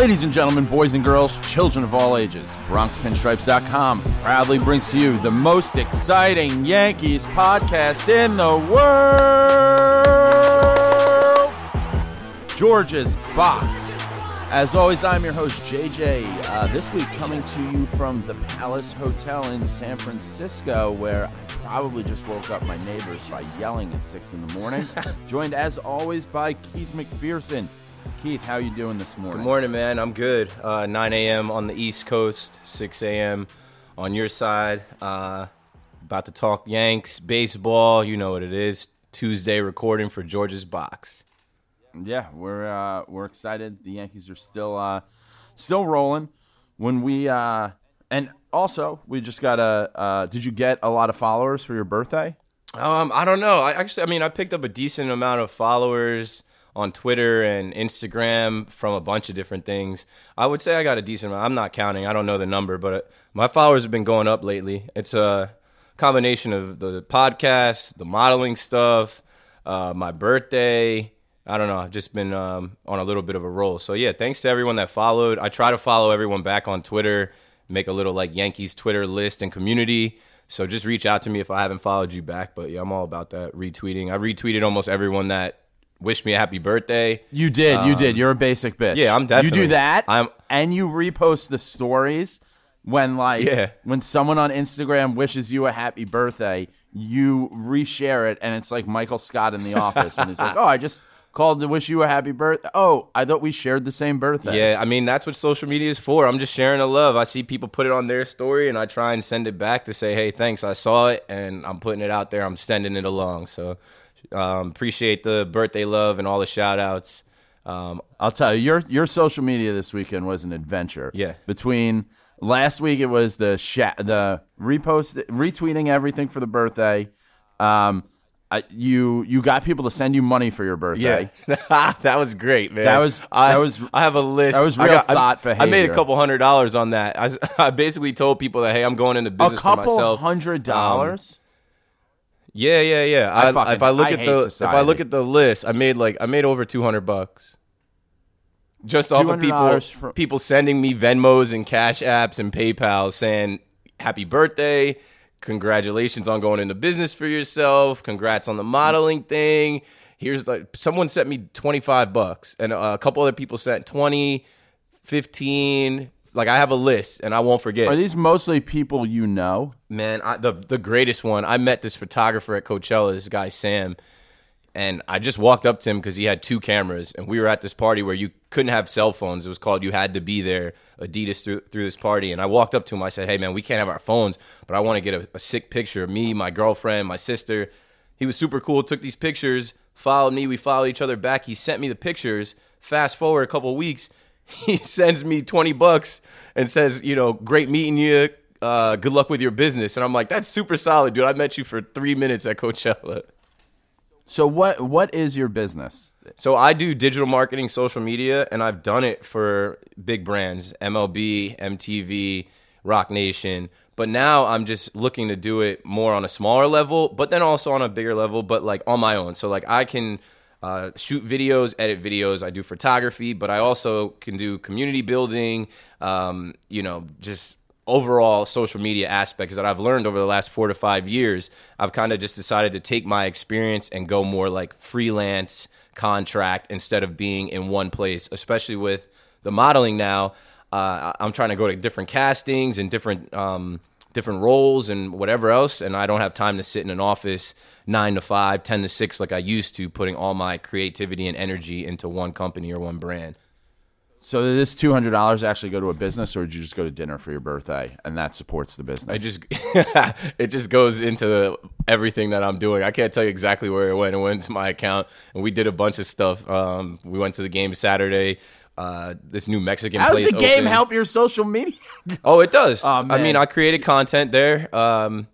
Ladies and gentlemen, boys and girls, children of all ages, BronxPinstripes.com proudly brings to you the most exciting Yankees podcast in the world George's Box. As always, I'm your host, JJ. Uh, this week, coming to you from the Palace Hotel in San Francisco, where I probably just woke up my neighbors by yelling at 6 in the morning. Joined, as always, by Keith McPherson. Keith, how you doing this morning? Good morning, man. I'm good. Uh, 9 a.m. on the East Coast, 6 a.m. on your side. Uh, about to talk Yanks, baseball. You know what it is. Tuesday recording for George's Box. Yeah, we're uh, we're excited. The Yankees are still uh, still rolling. When we uh, and also we just got a. Uh, did you get a lot of followers for your birthday? Um, I don't know. I actually, I mean, I picked up a decent amount of followers on Twitter and Instagram from a bunch of different things. I would say I got a decent amount. I'm not counting. I don't know the number, but my followers have been going up lately. It's a combination of the podcast, the modeling stuff, uh, my birthday. I don't know. I've just been um, on a little bit of a roll. So yeah, thanks to everyone that followed. I try to follow everyone back on Twitter, make a little like Yankees Twitter list and community. So just reach out to me if I haven't followed you back. But yeah, I'm all about that retweeting. I retweeted almost everyone that wished me a happy birthday. You did. you did. You're a basic bitch. Um, yeah, I'm definitely. You do that. I'm- and you repost the stories when like Yeah. when someone on Instagram wishes you a happy birthday. You reshare it, and it's like Michael Scott in The Office when he's like, "Oh, I just." Called to wish you a happy birthday. Oh, I thought we shared the same birthday. Yeah, I mean that's what social media is for. I'm just sharing the love. I see people put it on their story, and I try and send it back to say, "Hey, thanks, I saw it, and I'm putting it out there. I'm sending it along." So um, appreciate the birthday love and all the shout outs. Um, I'll tell you, your your social media this weekend was an adventure. Yeah. Between last week, it was the sha- the repost, retweeting everything for the birthday. Um, I, you you got people to send you money for your birthday. yeah, that was great, man. That was- I, that was- I have a list. that was I real got- I- thought I made a couple hundred dollars on that. I, I basically told people that, "Hey, I'm going into A business for couple myself." hundred Um, dollars. Yeah, yeah, yeah. I I, fucking- if I look I at hate the if I look at the list, I made like I made over two hundred bucks. Just off of people $200 people sending me Venmos and Cash Apps and PayPal saying happy birthday, congratulations on going into business for yourself, congrats on the modeling thing. Here's like someone sent me 25 bucks and a couple other people sent 20, 15. Like I have a list and I won't forget. Are these mostly people you know? Man, I, the the greatest one. I met this photographer at Coachella, this guy Sam, and I just walked up to him because he had two cameras, and we were at this party where you couldn't have cell phones. It was called "You Had to Be There." Adidas threw threw this party, and I walked up to him. I said, "Hey, man, we can't have our phones, but I want to get a, a sick picture of me, my girlfriend, my sister." He was super cool. Took these pictures, followed me. We followed each other back. He sent me the pictures. Fast forward a couple weeks, he sends me twenty bucks and says, "You know, great meeting you." uh, good luck with your business. And I'm like, that's super solid, dude. I met you for three minutes at Coachella. So what what is your business? So I do digital marketing, social media, and I've done it for big brands, MLB, MTV, Roc Nation. But now I'm just looking to do it more on a smaller level, but then also on a bigger level, but like on my own. So like I can uh, shoot videos, edit videos. I do photography, but I also can do community building. Um, you know, just overall social media aspects that I've learned over the last four to five years. I've kind of just decided to take my experience and go more like freelance contract instead of being in one place, especially with the modeling now. Uh, I'm trying to go to different castings and different um, different roles and whatever else, and I don't have time to sit in an office nine to five, 10 to six like I used to, putting all my creativity and energy into one company or one brand. So did this two hundred dollars actually go to a business, or did you just go to dinner for your birthday, and that supports the business? I just it just goes into everything that I'm doing. I can't tell you exactly where it went. It went to my account, and we did a bunch of stuff. Um, we went to the game Saturday. Uh, this new Mexican How does the game opened. help your social media? Oh, it does. Aw, I mean, I created content there. Um,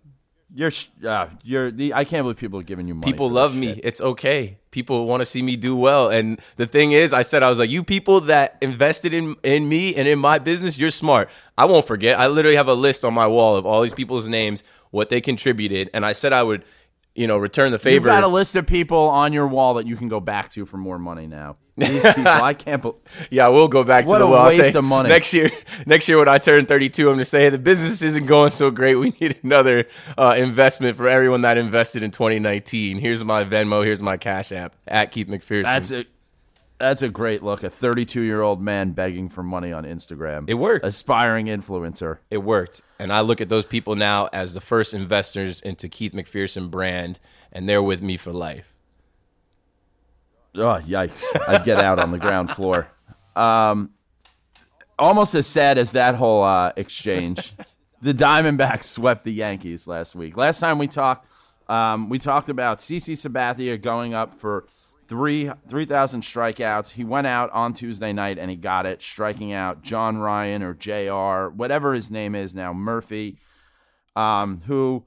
You're, sh- uh, you're the. I can't believe people are giving you money. people love me. shit. It's okay. People want to see me do well. And the thing is, I said I was like, you people that invested in in me and in my business, you're smart. I won't forget. I literally have a list on my wall of all these people's names, what they contributed, and I said I would, you know, return the favor. You've got a list of people on your wall that you can go back to for more money now. These people, I can't. Be- Yeah, we'll go back What to the a well. I'll waste say of money. Next year, next year when I turn 32, I'm gonna say hey, the business isn't going so great. We need another uh, investment for everyone that invested in 2019. Here's my Venmo. Here's my Cash App at Keith McPherson. That's a that's a great look. A 32 year old man begging for money on Instagram. It worked. Aspiring influencer. it worked, and I look at those people now as the first investors into Keith McPherson brand, and they're with me for life. Oh yikes! I'd get out on the ground floor. Um, almost as sad as that whole uh, exchange. the Diamondbacks swept the Yankees last week. Last time we talked, um, we talked about CC Sabathia going up for three three thousand strikeouts. He went out on Tuesday night and he got it, striking out John Ryan or Jr. whatever his name is now, Murphy, um, who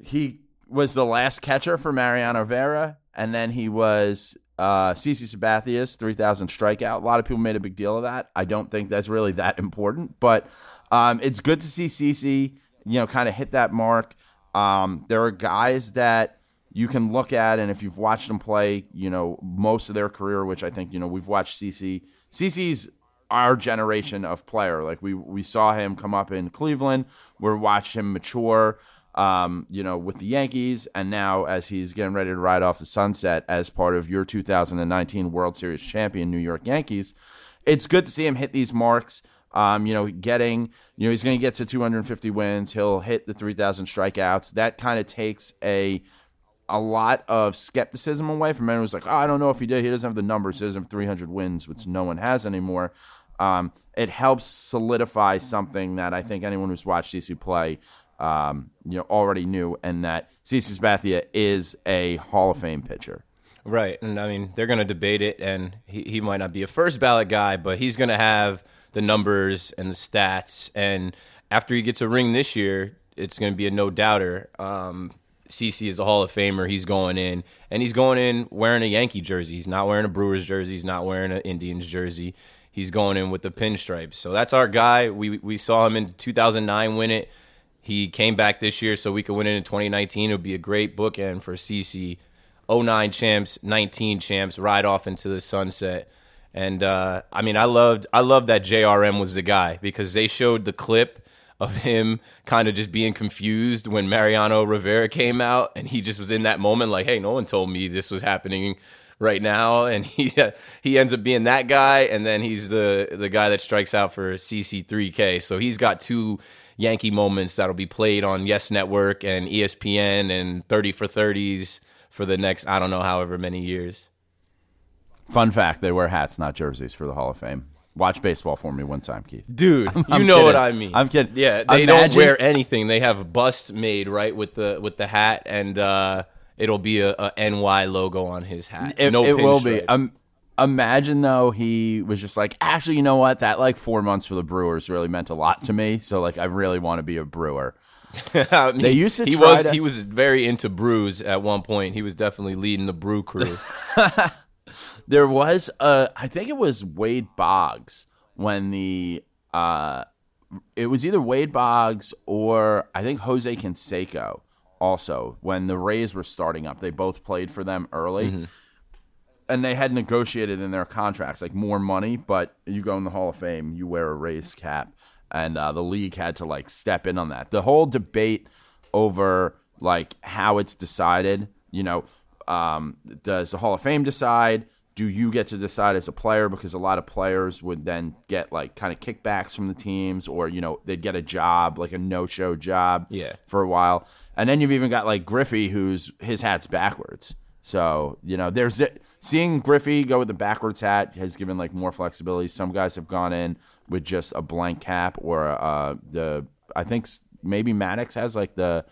he was the last catcher for Mariano Rivera, and then he was uh, CC Sabathia's 3,000 strikeout. A lot of people made a big deal of that. I don't think that's really that important, but um, it's good to see CC, you know, kind of hit that mark. Um, there are guys that you can look at, and if you've watched them play, you know, most of their career, which I think, you know, we've watched CC. CC's our generation of player. Like we we saw him come up in Cleveland. We watched him mature, um, you know, with the Yankees, and now as he's getting ready to ride off the sunset as part of your 2019 World Series champion New York Yankees. It's good to see him hit these marks. Um, you know, getting, you know, he's going to get to 250 wins. He'll hit the 3,000 strikeouts. That kind of takes a a lot of skepticism away from anyone who's like, oh, I don't know if he did. He doesn't have the numbers. He doesn't have 300 wins, which no one has anymore. Um, it helps solidify something that I think anyone who's watched CC play, um, you know, already knew, and that CC Sabathia is a Hall of Fame pitcher. Right. And I mean, they're going to debate it, and he, he might not be a first ballot guy, but he's going to have the numbers and the stats. And after he gets a ring this year, it's going to be a no doubter. Um, CC is a Hall of Famer. He's going in, and he's going in wearing a Yankee jersey. He's not wearing a Brewers jersey. He's not wearing an Indians jersey. He's going in with the pinstripes. So that's our guy. We we saw him in 2009 win it. He came back this year so we could win it in 2019. It would be a great bookend for CC. 09 champs, 19 champs, ride off into the sunset. And uh, I mean, I loved I loved that JRM was the guy because they showed the clip of him kind of just being confused when Mariano Rivera came out, and he just was in that moment like, "Hey, no one told me this was happening right now," and he he ends up being that guy, and then he's the the guy that strikes out for CC3K. So he's got two Yankee moments that'll be played on Yes Network and ESPN and 30 for 30s for the next I don't know however many years. Fun fact: they wear hats, not jerseys, for the Hall of Fame. Watch baseball for me one time, Keith. Dude, you I'm know kidding. what I mean. I'm kidding. Yeah, they don't wear anything. They have a bust made right with the with the hat, and uh, it'll be a, a NY logo on his hat. It, no it will be. Um, imagine though he was just like, actually, you know what? That like four months for the Brewers really meant a lot to me. So like, I really want to be a Brewer. I mean, They used to he was to- he was very into brews at one point. He was definitely leading the brew crew. There was a, I think it was Wade Boggs when the, uh, it was either Wade Boggs or I think Jose Canseco also when the Rays were starting up. They both played for them early. And they had negotiated in their contracts like more money, but you go in the Hall of Fame, you wear a Rays cap, and uh, the league had to like step in on that. The whole debate over like how it's decided, you know, um, does the Hall of Fame decide? Do you get to decide as a player? Because a lot of players would then get like kind of kickbacks from the teams, or you know, they'd get a job, like a no-show job, Yeah. for a while. And then you've even got like Griffey, who's his hat's backwards. So you know, there's seeing Griffey go with the backwards hat has given like more flexibility. Some guys have gone in with just a blank cap, or uh, the I think maybe Maddux has like the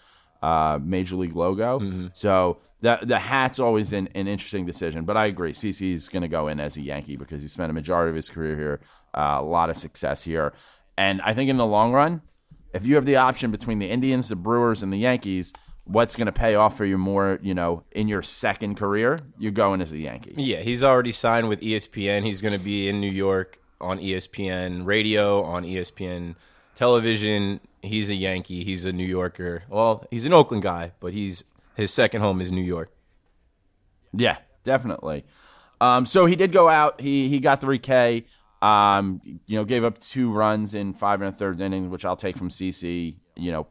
uh, major league logo. So the the hat's always an, an interesting decision. But I agree, CC is going to go in as a Yankee because he spent a majority of his career here, uh, a lot of success here, and I think in the long run, if you have the option between the Indians, the Brewers, and the Yankees, what's going to pay off for you more? You know, in your second career, you're going as a Yankee. yeah, he's already signed with ESPN. He's going to be in New York on ESPN radio, on ESPN television. He's a Yankee. He's a New Yorker. Well, he's an Oakland guy, but he's his second home is New York. Yeah, definitely. Um, so he did go out. He he got three K. Um, you know, gave up two runs in five and a third innings, which I'll take from CC. You know,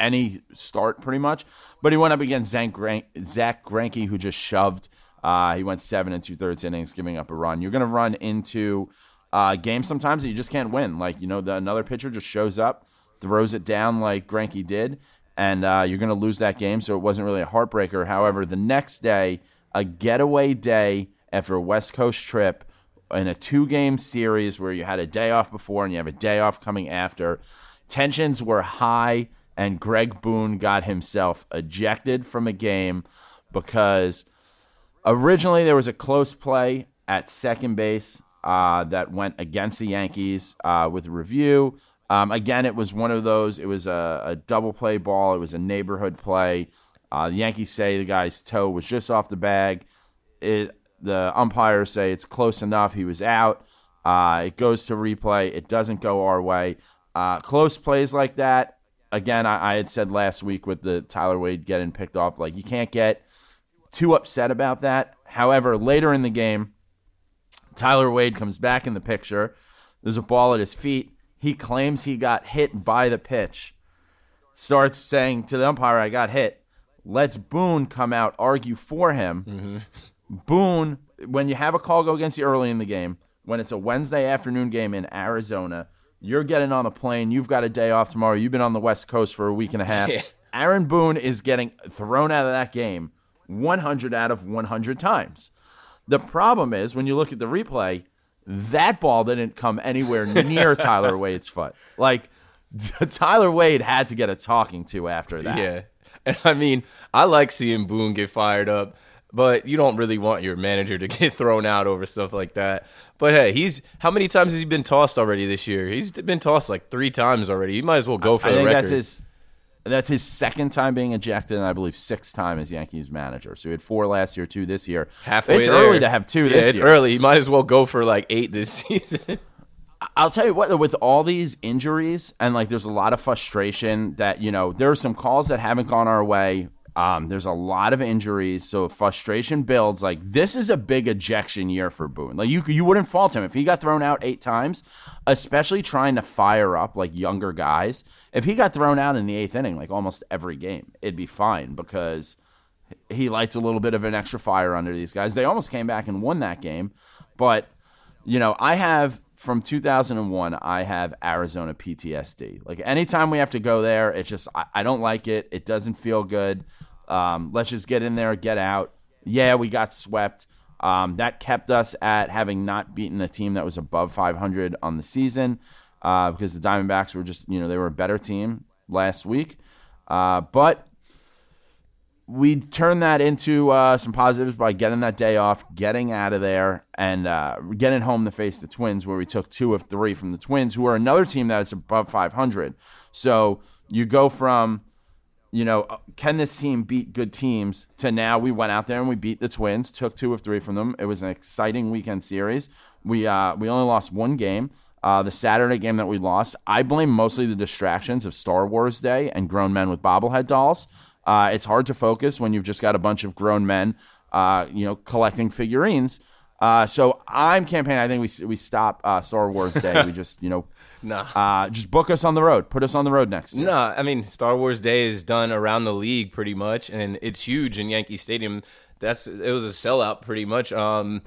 any start pretty much. But he went up against Zack, Gran- Zack Greinke, who just shoved. Uh, he went seven and two thirds innings, giving up a run. You're going to run into uh, games sometimes that you just can't win. Like you know, the, another pitcher just shows up, throws it down like Greinke did, and uh, you're going to lose that game. So it wasn't really a heartbreaker. However, the next day, a getaway day after a West Coast trip in a two game series where you had a day off before and you have a day off coming after. Tensions were high, and Greg Boone got himself ejected from a game because originally there was a close play at second base uh, that went against the Yankees uh, with review. Um, again, it was one of those. It was a, a double play ball. It was a neighborhood play. Uh, the Yankees say the guy's toe was just off the bag. It the umpires say it's close enough. He was out. Uh, it goes to replay. It doesn't go our way. Uh, close plays like that. Again, I, I had said last week with the Tyler Wade getting picked off, like you can't get too upset about that. However, later in the game, Tyler Wade comes back in the picture. There's a ball at his feet. He claims he got hit by the pitch. Starts saying to the umpire, I got hit. Let's Boone come out, argue for him. Mm-hmm. Boone, when you have a call go against you early in the game, when it's a Wednesday afternoon game in Arizona, you're getting on a plane. You've got a day off tomorrow. You've been on the West Coast for a week and a half. Yeah. Aaron Boone is getting thrown out of that game 100 out of 100 times. The problem is when you look at the replay, that ball didn't come anywhere near Tyler Wade's foot. Like Tyler Wade had to get a talking to after that. Yeah. And I mean, I like seeing Boone get fired up, but you don't really want your manager to get thrown out over stuff like that. But hey, he's how many times has he been tossed already this year? He's been tossed like three times already. He might as well go for I the think record. That's his second time being ejected, and I believe sixth time as Yankees manager. So he had four last year, two this year. Halfway it's there. early to have two Yeah, this it's year. early. He might as well go for like eight this season. I'll tell you what, with all these injuries and like there's a lot of frustration that, you know, there are some calls that haven't gone our way. Um, there's a lot of injuries, so frustration builds. Like this is a big ejection year for Boone. Like you, you wouldn't fault him if he got thrown out eight times, especially trying to fire up like younger guys. If he got thrown out in the eighth inning, like almost every game, it'd be fine because he lights a little bit of an extra fire under these guys. They almost came back and won that game, but you know, I have from 2001, I have Arizona PTSD. Like anytime we have to go there, it's just I, I don't like it. It doesn't feel good. Um, let's just get in there, get out. Yeah, we got swept. Um, that kept us at having not beaten a team that was above 500 on the season uh, because the Diamondbacks were just you know they were a better team last week. Uh, but we turned that into uh, some positives by getting that day off, getting out of there, and uh, getting home to face the Twins, where we took two of three from the Twins, who are another team that is above 500. So you go from you know, uh, can this team beat good teams? To now, we went out there and we beat the Twins, took two of three from them. It was an exciting weekend series. We uh, we only lost one game. Uh, the Saturday game that we lost, I blame mostly the distractions of Star Wars Day and grown men with bobblehead dolls. Uh, it's hard to focus when you've just got a bunch of grown men, uh, you know, collecting figurines. Uh, so I'm campaigning. I think we we stop uh, Star Wars Day. we just you know, Nah. uh, just book us on the road. Put us on the road next. No, I mean Star Wars Day is done around the league pretty much, and it's huge in Yankee Stadium. That's it was a sellout pretty much. Um,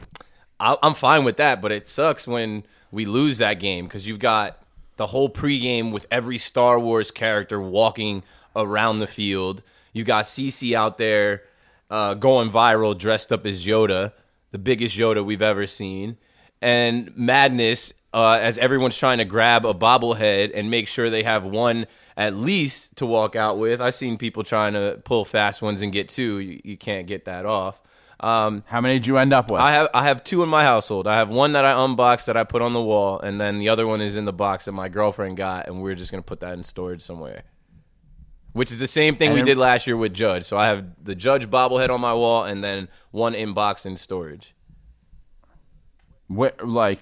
I, I'm fine with that, but it sucks when we lose that game because you've got the whole pregame with every Star Wars character walking around the field. You got CC out there uh, going viral, dressed up as Yoda, the biggest Yoda we've ever seen, and madness uh, as everyone's trying to grab a bobblehead and make sure they have one at least to walk out with. I've seen people trying to pull fast ones and get two. You, you can't get that off. Um, How many did you end up with? I have I have two in my household. I have one that I unboxed that I put on the wall, and then the other one is in the box that my girlfriend got, and we're just gonna put that in storage somewhere. Which is the same thing And we did last year with Judge. So I have the Judge bobblehead on my wall, and then one in box in storage. Where, like,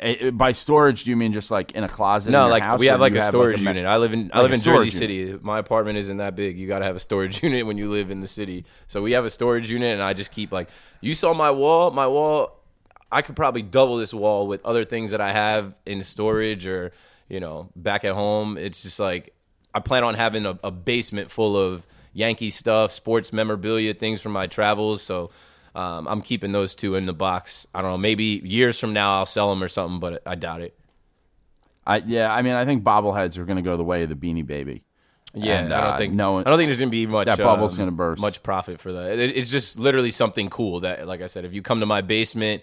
eh, by storage, do you mean just like in a closet? in No, your like house, we or have do like you a storage me- unit. I live in I live a in storage Jersey City. My apartment isn't that big. You got to have a storage unit when you live in the city. So we have a storage unit, and I just keep like you saw my wall. My wall, I could probably double this wall with other things that I have in storage or you know back at home. It's just like I plan on having a, a basement full of Yankee stuff, sports memorabilia, things from my travels. So. Um, I'm keeping those two in the box. I don't know. Maybe years from now I'll sell them or something, but I doubt it. I, yeah, I mean, I think bobbleheads are going to go the way of the Beanie Baby. Yeah, And, I don't uh, think no one- I don't think there's gonna be much. that bubble's um, gonna burst. Much profit for that. It- it's just literally something cool that, like I said, if you come to my basement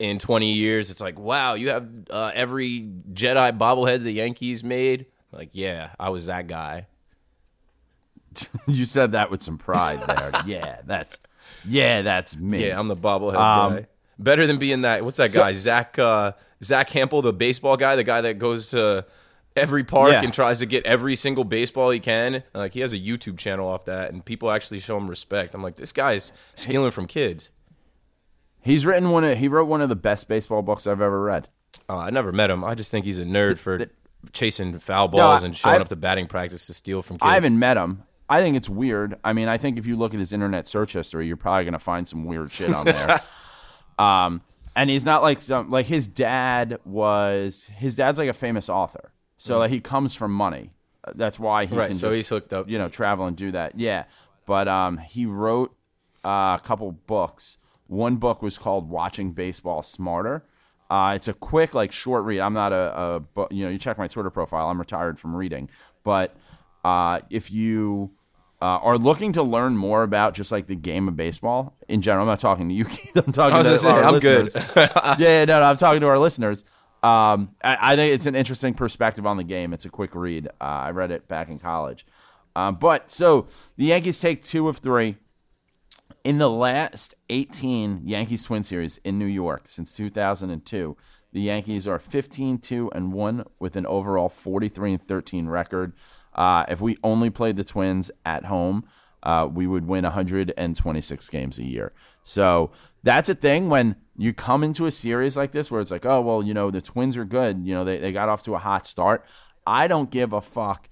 in 20 years, it's like, wow, you have uh, every Jedi bobblehead the Yankees made. Like, yeah, I was that guy. you said that with some pride there. yeah, that's yeah, that's me. Yeah, I'm the bobblehead Um, guy. Better than being that. What's that So- guy? Zack uh, Zack Hample, the baseball guy, the guy that goes to every park Yeah. and tries to get every single baseball he can. Like he has a YouTube channel off that, and people actually show him respect. I'm like, this guy's stealing from kids. He's written one. Of, he wrote one of the best baseball books I've ever read. Uh, I never met him. I just think he's a nerd for chasing foul balls and showing I- up to batting practice to steal from kids. I haven't met him. I think it's weird. I mean, I think if you look at his internet search history, you're probably going to find some weird shit on there. um, and he's not like some like his dad was. His dad's like a famous author, so like he comes from money. That's why he Right, can so just, he's hooked up. You know, travel and do that. Yeah, but um, he wrote uh, a couple books. One book was called "Watching Baseball Smarter." Uh, it's a quick, like, short read. I'm not a, a you know, you check my Twitter profile. I'm retired from reading, but uh, if you uh, are looking to learn more about just like the game of baseball in general, I'm not talking to you. Keith. I'm talking to say, our I'm listeners. yeah, yeah, no, no, I'm talking to our listeners. Um, I, I think it's an interesting perspective on the game. It's a quick read. Uh, I read it back in college. Um, but so the Yankees take two of three in the last 18 Yankees Twin Series in New York since 2002. The Yankees are 15 2 and 1 with an overall 43 and 13 record. Uh, if we only played the Twins at home, uh, we would win 126 games a year. So that's a thing when you come into a series like this where it's like, oh, well, you know, the Twins are good. You know, they, they got off to a hot start. I don't give a fuck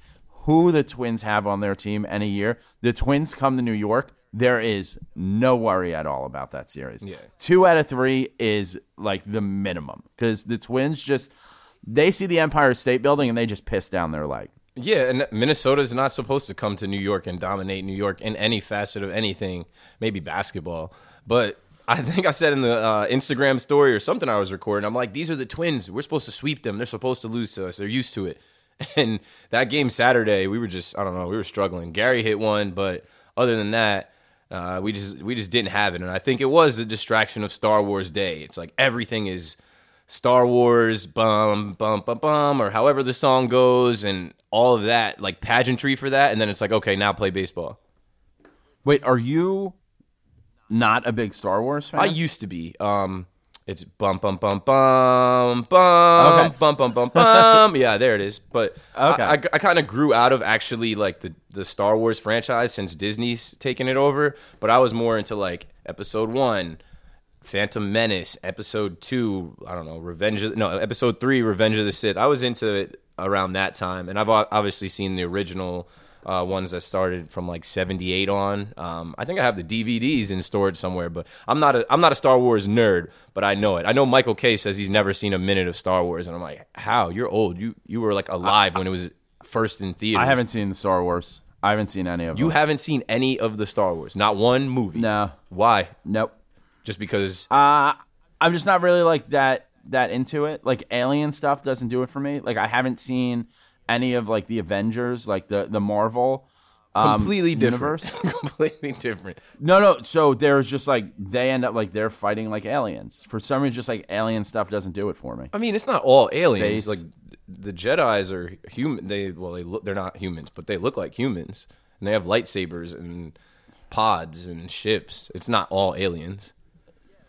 who the Twins have on their team any year. The Twins come to New York. There is no worry at all about that series. Yeah. Two out of three is like the minimum because the Twins just they see the Empire State Building and they just piss down their leg. Yeah, and Minnesota's not supposed to come to New York and dominate New York in any facet of anything, maybe basketball. But I think I said in the uh, Instagram story or something I was recording, I'm like, these are the Twins. We're supposed to sweep them. They're supposed to lose to us. They're used to it. And that game Saturday, we were just, I don't know, we were struggling. Gary hit one, but other than that, uh, we just we just didn't have it. And I think it was a distraction of Star Wars Day. It's like everything is Star Wars, bum, bum, bum, bum, or however the song goes, and all of that, like pageantry for that. And then it's like, okay, now play baseball. Wait, are you not a big Star Wars fan? I used to be. Um, It's bum bum bum bum bum Okay. bum bum bum bum. yeah, there it is. But Okay. I, I, I kind of grew out of actually like the the Star Wars franchise since Disney's taken it over. But I was more into like Episode One, Phantom Menace, Episode Two. I don't know, Revenge of no Episode Three, Revenge of the Sith. I was into it around that time, and I've obviously seen the original. Uh, ones that started from like '78 on. Um, I think I have the DVDs in storage somewhere, but I'm not a I'm not a Star Wars nerd, but I know it. I know Michael K says he's never seen a minute of Star Wars, and I'm like, how? You're old. You you were like alive when it was first in theaters. I haven't seen the Star Wars. I haven't seen any of You them. haven't seen any of the Star Wars, not one movie. No. Why? Nope. Just because? Uh, I'm just not really like that that into it. Like alien stuff doesn't do it for me. Like I haven't seen any of like the Avengers, like the the Marvel um, completely different. universe. completely different. No, no. So there's just like they end up like they're fighting like aliens. For some reason, just like alien stuff doesn't do it for me. I mean, it's not all aliens. Space. Like the Jedi's are human. They well, they look. They're not humans, but they look like humans, and they have lightsabers and pods and ships. It's not all aliens.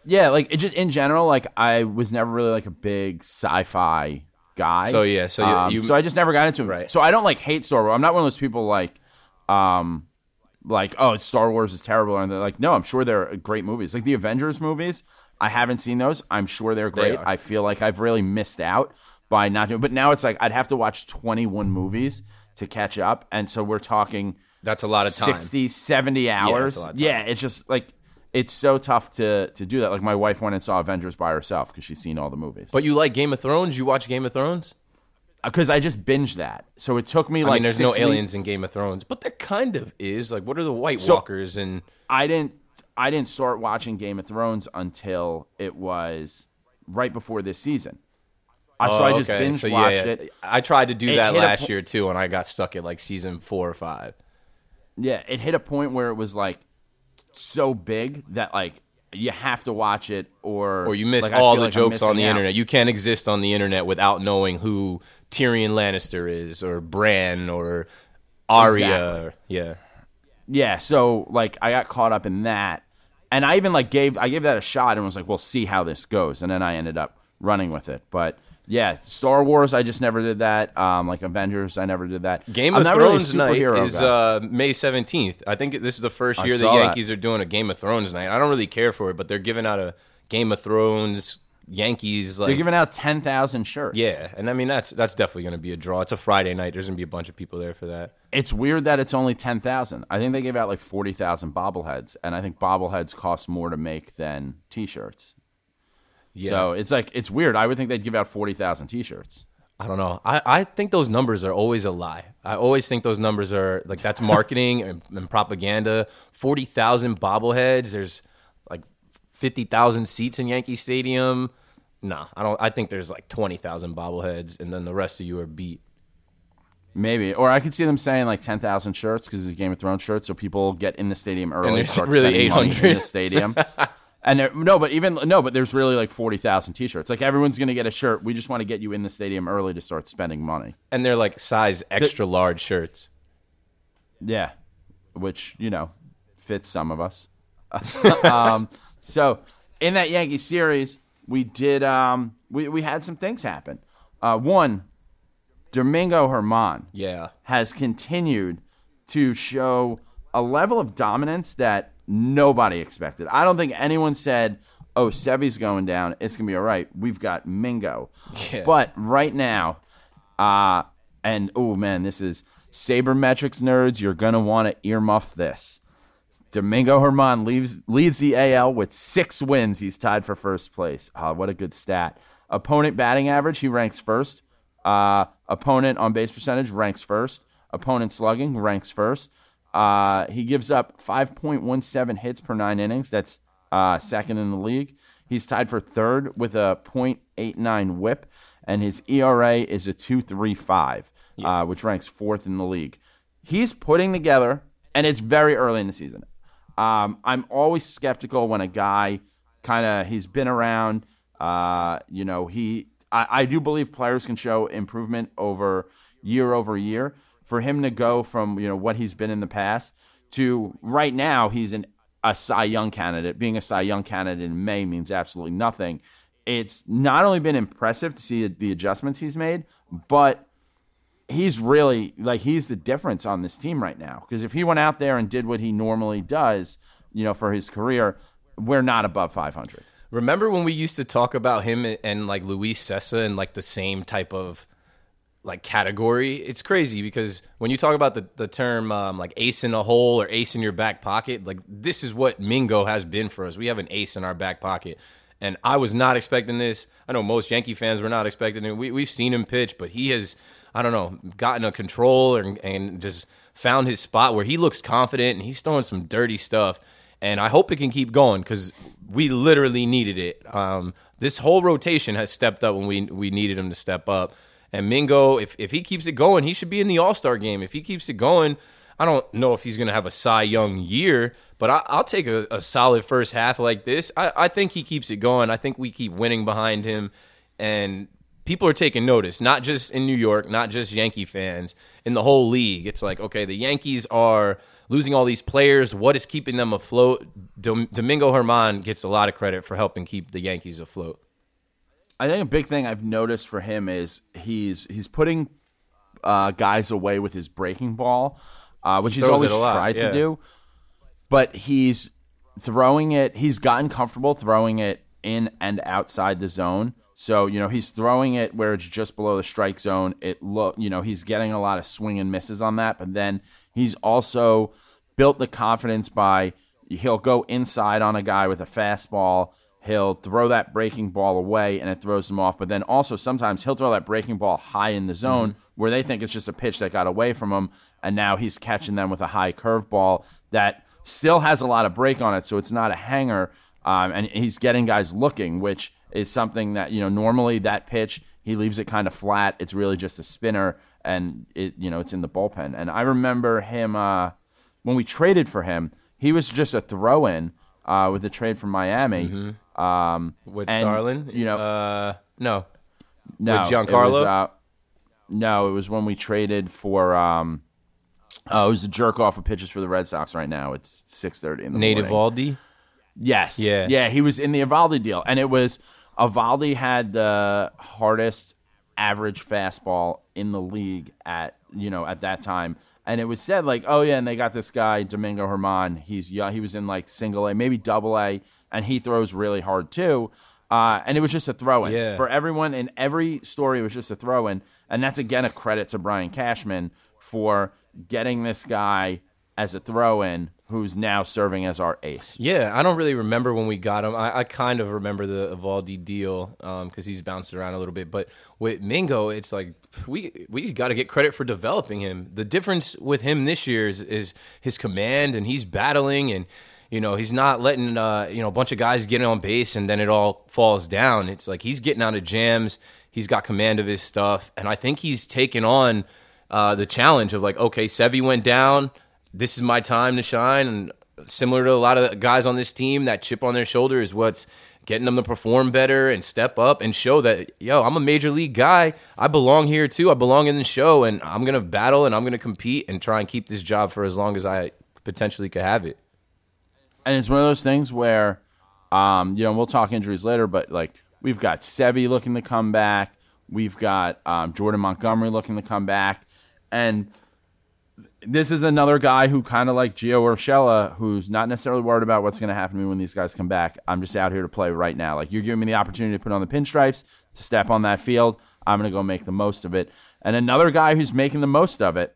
Yeah, like it just in general, like I was never really like a big sci-fi guy. So, yeah, so you- um, you- so I just never got into it. Right. So I don't like hate Star Wars. I'm not one of those people like, um, like oh Star Wars is terrible, and they're like no, I'm sure they're great movies. Like the Avengers movies, I haven't seen those. I'm sure they're great. are. I feel like I've really missed out by not doing. But now it's like I'd have to watch 21 movies to catch up, and so we're talking That's a lot of time. 60 70 hours of yeah, it's just like it's so tough to to do that like my wife went and saw avengers by herself because she's seen all the movies But you like Game of Thrones? You watch Game of Thrones? because i just binged that so it took me I like mean, there's no six aliens in Game of Thrones, but there kind of is. Like, what are the White So- Walkers and? i didn't i didn't start watching game of thrones until it was right before this season Uh, so i just Oh, okay. binge So, yeah, watched yeah. it I tried to do It that last po- year too, and I got stuck at like season four or five. yeah it hit a point where it was like so big that like you have to watch it or or you miss like, all the like jokes on the out. internet. You can't exist on the internet without knowing who Tyrion Lannister is, or Bran, or Arya. Exactly. Yeah, Yeah, so like I got caught up in that, and I even like gave I gave that a shot and was like, "We'll see how this goes," and then I ended up running with it. But yeah, Star Wars, I just never did that. Um, like Avengers, I never did that. Game I'm of not really Thrones night is uh, May seventeenth. I think this is the first I year the saw that. Yankees are doing a Game of Thrones night. I don't really care for it, but they're giving out a Game of Thrones Yankees like They're giving out ten thousand shirts. yeah, and I mean that's that's definitely going to be a draw. It's a Friday night. There's going to be a bunch of people there for that. it's weird that it's only ten thousand. I think they gave out like forty thousand bobbleheads, and I think bobbleheads cost more to make than T-shirts. Yeah. So it's like it's weird. I would think they'd give out forty thousand T-shirts. I don't know. I, I think those numbers are always a lie. I always think those numbers are like that's marketing and, and propaganda. Forty thousand bobbleheads. There's like fifty thousand seats in Yankee Stadium. Nah, I don't. I think there's like twenty thousand bobbleheads, and then the rest of you are beat. Maybe, or I could see them saying like ten thousand shirts because it's a Game of Thrones shirt, so people get in the stadium early and there's start really 800. in the stadium. and there, no, but even no, but there's really like forty thousand T-shirts. Like everyone's gonna get a shirt. We just want to get you in the stadium early to start spending money. And they're like size extra large shirts. Yeah, which you know fits some of us. um, so in that Yankee series, we did um, we we had some things happen. Uh, one, Domingo Germán. Yeah. has continued to show a level of dominance that nobody expected. I don't think anyone said, "Oh, Sevy's going down. It's gonna be all right." We've got Mingo, Yeah. but right now, uh, and oh man, this is sabermetrics nerds. You're gonna want to earmuff this. Domingo Germán leaves leads the AL with six wins. He's tied for first place. Ah, what a good stat. Opponent batting average, he ranks first. Uh, opponent on base percentage ranks first. Opponent slugging ranks first. Uh, he gives up 5.17 hits per nine innings. That's uh, second in the league. He's tied for third with a .89 WHIP, and his ERA is a 2.35, uh, which ranks fourth in the league. He's putting together, and it's very early in the season. Um, I'm always skeptical when a guy kind of he's been around. Uh, you know, he I, I do believe players can show improvement over year over year. For him to go from you know what he's been in the past to right now, he's an a Cy Young candidate. Being a Cy Young candidate in May means absolutely nothing it's not only been impressive to see the adjustments he's made, but he's really like he's the difference on this team right now. Because if he went out there and did what he normally does, you know, for his career, we're not above 500. Remember when we used to talk about him and like Luis Cessa and like the same type of like category? It's crazy because when you talk about the, the term um, like ace in a hole or ace in your back pocket, like this is what Mingo has been for us. We have an ace in our back pocket. And I was not expecting this. I know most Yankee fans were not expecting it. We, we've seen him pitch, but he has, I don't know, gotten a control and, and just found his spot where he looks confident and he's throwing some dirty stuff and I hope it can keep going because we literally needed it. Um, this whole rotation has stepped up when we we needed him to step up. And Mingo, if if he keeps it going, he should be in the All Star game. If he keeps it going, I don't know if he's going to have a Cy Young year, but I, will take a, a, solid first half like this. I, I think he keeps it going. I think we keep winning behind him, and people are taking notice. Not just in New York, not just Yankee fans, in the whole league. It's like okay, the Yankees are losing all these players. What is keeping them afloat? Domingo Germán gets a lot of credit for helping keep the Yankees afloat. I think a big thing I've noticed for him is he's he's putting uh, guys away with his breaking ball, uh, which he he's always tried yeah. to do. But he's throwing it. He's gotten comfortable throwing it in and outside the zone. So you know he's throwing it where it's just below the strike zone. It look you know he's getting a lot of swing and misses on that, but then He's also built the confidence by he'll go inside on a guy with a fastball. He'll throw that breaking ball away and it throws them off. But then also sometimes he'll throw that breaking ball high in the zone mm-hmm. where they think it's just a pitch that got away from him. And now he's catching them with a high curveball that still has a lot of break on it. So it's not a hanger. Um, and he's getting guys looking, which is something that, you know, normally that pitch, he leaves it kind of flat. It's really just a spinner and it you know it's in the bullpen. And I remember him uh, when we traded for him. He was just a throw-in uh, with the trade from Miami. Mm-hmm. Um, with and, Starlin, you know, uh, no, no, with Giancarlo. It was, uh, no, it was when we traded for. Um, oh, it was the jerk off of pitches for the Red Sox. Right now, it's six thirty in the Nate morning. Eovaldi. Yes. Yeah. Yeah. He was in the Eovaldi deal, and it was Eovaldi had the hardest average fastball in the league at you know at that time. And it was said like, oh yeah, and they got this guy Domingo Germán. He's young. He was in like single A, maybe double A, and he throws really hard too. Uh, and it was just a throw in yeah. for everyone. In every story, it was just a throw in, and that's again a credit to Brian Cashman for getting this guy as a throw in who's now serving as our ace. Yeah, I don't really remember when we got him. I, I kind of remember the Eovaldi deal because um, he's bounced around a little bit. But with Mingo, it's like we we got to get credit for developing him. The difference with him this year is, is his command, and he's battling, and you know he's not letting uh, you know a bunch of guys get on base and then it all falls down. It's like he's getting out of jams. He's got command of his stuff, and I think he's taken on uh, the challenge of like, okay, Sevy went down this is my time to shine. And similar to a lot of guys on this team, that chip on their shoulder is what's getting them to perform better and step up and show that, yo, I'm a major league guy. I belong here too. I belong in the show, and I'm to battle and I'm to compete and try and keep this job for as long as I potentially could have it. And it's one of those things where, um, you know, we'll talk injuries later, but like we've got Sevy looking to come back. We've got um, Jordan Montgomery looking to come back. And – this is another guy who kind of like Gio Urshela, who's not necessarily worried about what's going to happen to me when these guys come back. I'm just out here to play right now. Like you're giving me the opportunity to put on the pinstripes, to step on that field. I'm going to go make the most of it. And another guy who's making the most of it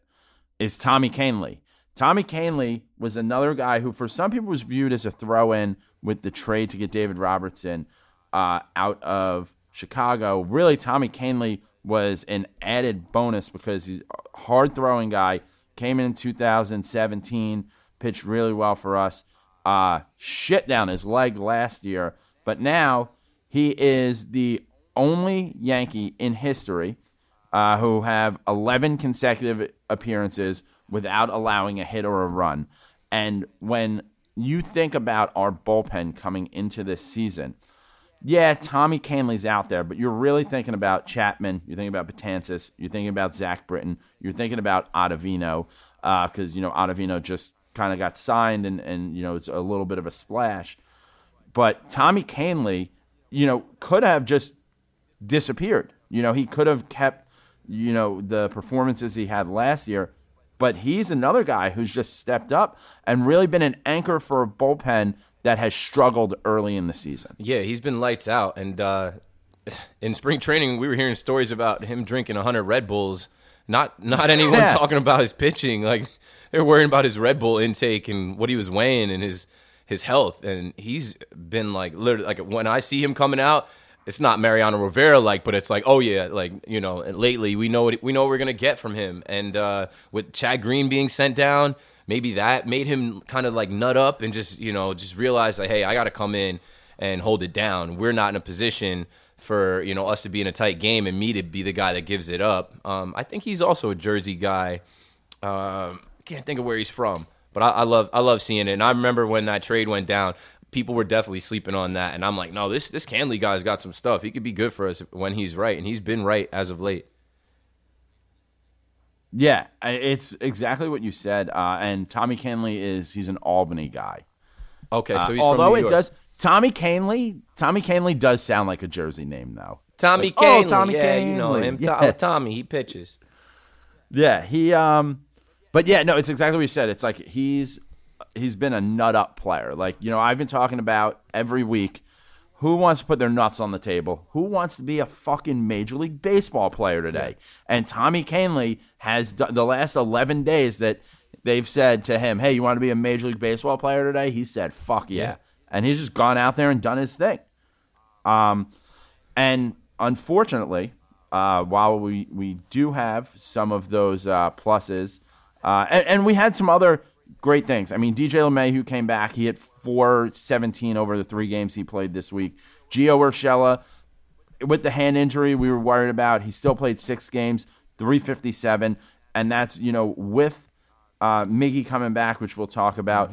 is Tommy Kahnle. Tommy Kahnle was another guy who, for some people, was viewed as a throw-in with the trade to get David Robertson uh, out of Chicago. Really, Tommy Kahnle was an added bonus because he's a hard throwing guy Came in in 2017, pitched really well for us. Uh, shit down his leg last year, but now he is the only Yankee in history uh, who have 11 consecutive appearances without allowing a hit or a run. And when you think about our bullpen coming into this season, yeah, Tommy Kahnle's out there, but you're really thinking about Chapman. You're thinking about Betances. You're thinking about Zack Britton. You're thinking about Ottavino because uh, you know Ottavino just kind of got signed and and you know it's a little bit of a splash. But Tommy Kahnle, you know, could have just disappeared. You know, he could have kept, you know, the performances he had last year. But he's another guy who's just stepped up and really been an anchor for a bullpen that has struggled early in the season. Yeah, he's been lights out. And uh, in spring training, we were hearing stories about him drinking 100 Red Bulls. Not not anyone Yeah. talking about his pitching. Like they're worrying about his Red Bull intake and what he was weighing and his his health. And he's been like literally like when I see him coming out, it's not Mariano Rivera like, but it's like oh yeah, like you know. Lately, we know what we know what we're gonna get from him. And uh, with Chad Green being sent down, maybe that made him kind of like nut up and just you know just realize like hey, I got to come in and hold it down. We're not in a position for you know us to be in a tight game and me to be the guy that gives it up. Um, I think he's also a Jersey guy. Um, can't think of where he's from, but I, I love I love seeing it. And I remember when that trade went down, people were definitely sleeping on that, and I'm like, no, this this Kahnle guy's got some stuff. He could be good for us when he's right, and he's been right as of late. Yeah, it's exactly what you said. Uh, and Tommy Kahnle is he's an Albany guy. Okay, so Uh, he's although from New it does Tommy Kahnle, Tommy Kahnle does sound like a Jersey name though. Tommy Like, oh, Kahnle, Tommy yeah, you know Kahnle, him. Yeah. Tommy, he pitches. Yeah, he um but yeah, no, it's exactly what you said. It's like he's he's been a nut up player. Like, you know, I've been talking about every week who wants to put their nuts on the table? Who wants to be a fucking major league baseball player today? And Tommy Kahnle has the last 11 days that they've said to him, "Hey, you want to be a major league baseball player today?" He said, "Fuck yeah." Yeah. And he's just gone out there and done his thing. Um, and unfortunately, uh, while we, we do have some of those uh, pluses, uh, and, and we had some other great things. I mean, DJ LeMahieu came back. He hit 417 over the three games he played this week. Gio Urshela, with the hand injury we were worried about, he still played six games, 357. And that's, you know, with uh, Miggy coming back, which we'll talk about.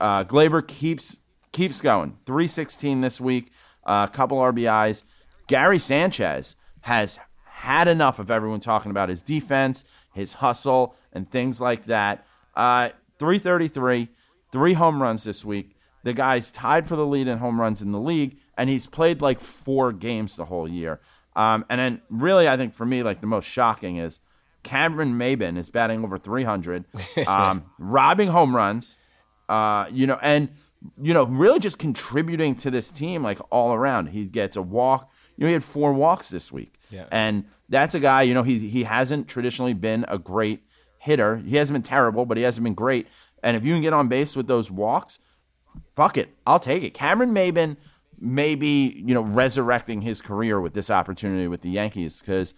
Uh, Gleyber keeps keeps going. 316 this week, a couple RBIs. Gary Sanchez has had enough of everyone talking about his defense, his hustle, and things like that. Uh, 333, three home runs this week. The guy's tied for the lead in home runs in the league, and he's played like four games the whole year. Um, and then, really, I think for me, like the most shocking is Cameron Maybin is batting over 300, um, robbing home runs, uh, you know, and you know, really just contributing to this team like all around. He gets a walk. You know, he had four walks this week, Yeah. and that's a guy. You know, he he hasn't traditionally been a great hitter. He hasn't been terrible, but he hasn't been great. And if you can get on base with those walks, fuck it, I'll take it. Cameron Maybin may be, you know, resurrecting his career with this opportunity with the Yankees because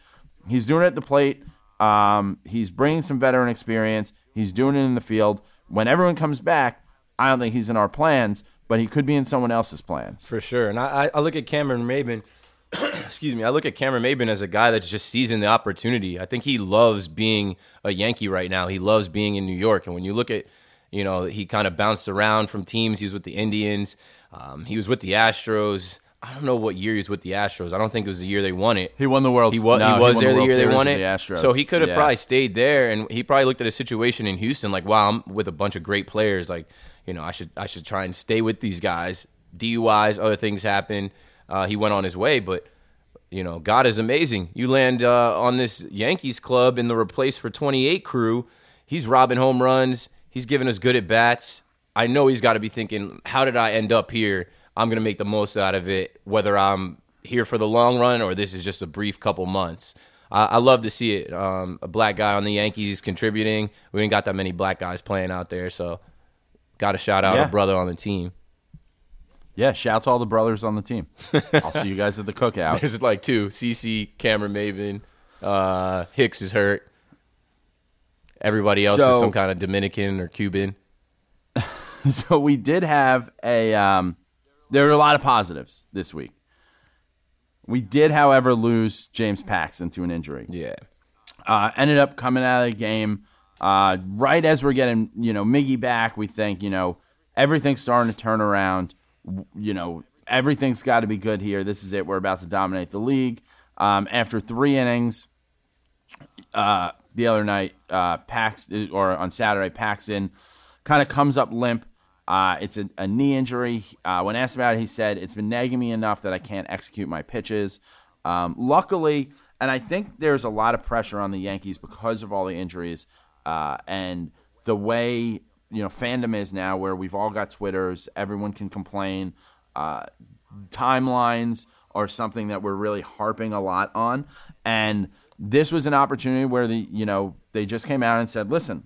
he's doing it at the plate. Um, he's bringing some veteran experience. He's doing it in the field. When everyone comes back, I don't think he's in our plans, but he could be in someone else's plans. For sure. And I- I look at Cameron Maybin, excuse me, I look at Cameron Maybin as a guy that's just seizing the opportunity. I think he loves being a Yankee right now. He loves being in New York. And when you look at, you know, he kind of bounced around from teams. He was with the Indians, um, he was with the Astros. I don't know what year he was with the Astros. I don't think it was the year they won it. He won the World. He was, no, he was won there the, World year they won it. The Astros. So he could have Yeah. probably stayed there, and he probably looked at a situation in Houston like, "Wow, I'm with a bunch of great players. Like, you know, I should I should try and stay with these guys." DUIs, other things happen. Uh, he went on his way, but you know, God is amazing. You land uh, on this Yankees club in the replace for 28 crew. He's robbing home runs. He's giving us good at bats. I know he's got to be thinking, how did I end up here? I'm going to make the most out of it, whether I'm here for the long run or this is just a brief couple months. I, I love to see it. Um, a black guy on the Yankees contributing. We ain't got that many black guys playing out there, so got to shout out Yeah. a brother on the team. Yeah, shout to all the brothers on the team. I'll see you guys at the cookout. There's like two: CC, Cameron Maybin, uh, Hicks is hurt. Everybody else So- is some kind of Dominican or Cuban. so we did have a um, there were a lot of positives this week. We did, however, lose James Paxton to an injury. Yeah, Uh, ended up coming out of the game uh, right as we're getting you know Miggy back. We think you know everything's starting to turn around. You know everything's got to be good here. This is it. We're about to dominate the league. Um, after three innings, uh, the other night, uh, Pax or on Saturday, Paxton kind of comes up limp. Uh, it's a, a knee injury. Uh, when asked about it, he said, It's been nagging me enough that I can't execute my pitches. Um, luckily, and I think there's a lot of pressure on the Yankees because of all the injuries uh, and the way you know fandom is now, where we've all got Twitters, everyone can complain. Uh, timelines are something that we're really harping a lot on, and this was an opportunity where the you know they just came out and said, listen,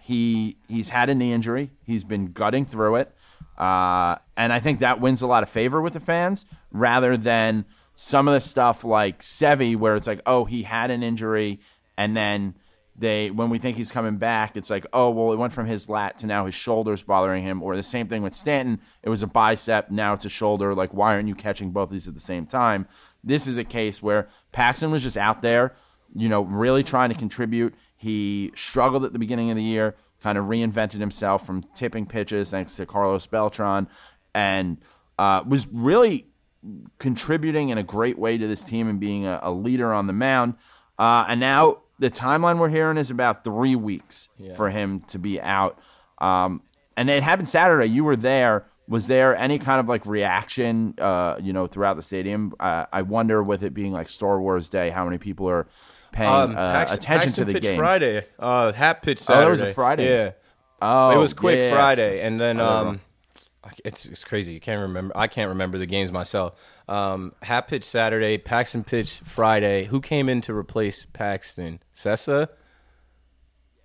he he's had a knee injury, he's been gutting through it, uh, and I think that wins a lot of favor with the fans rather than some of the stuff like Sevy, where it's like, oh, he had an injury, and then they when we think he's coming back, it's like, oh, well, it went from his lat to now his shoulder's bothering him, or the same thing with Stanton, it was a bicep, now it's a shoulder. Like, why aren't you catching both these at the same time? This is a case where Paxton was just out there, you know, really trying to contribute. He struggled at the beginning of the year, kind of reinvented himself from tipping pitches thanks to Carlos Beltran, and uh, was really contributing in a great way to this team and being a, a leader on the mound. Uh, and now the timeline we're hearing is about three weeks for him to be out. Um, and it happened Saturday. You were there. Was there any kind of like reaction, uh, you know, throughout the stadium? Uh, I wonder, with it being like Star Wars Day, how many people are paying Um, uh, Paxton- attention Paxton to the game? Friday. Uh, Happ pitch Oh, Saturday. that was a Friday. Yeah. Oh, it was quick yeah, yeah, Friday, and then I um, it's it's crazy. You can't remember. I can't remember the games myself. Um, Happ pitch Saturday, Paxton pitch Friday. Who came in to replace Paxton? Cessa.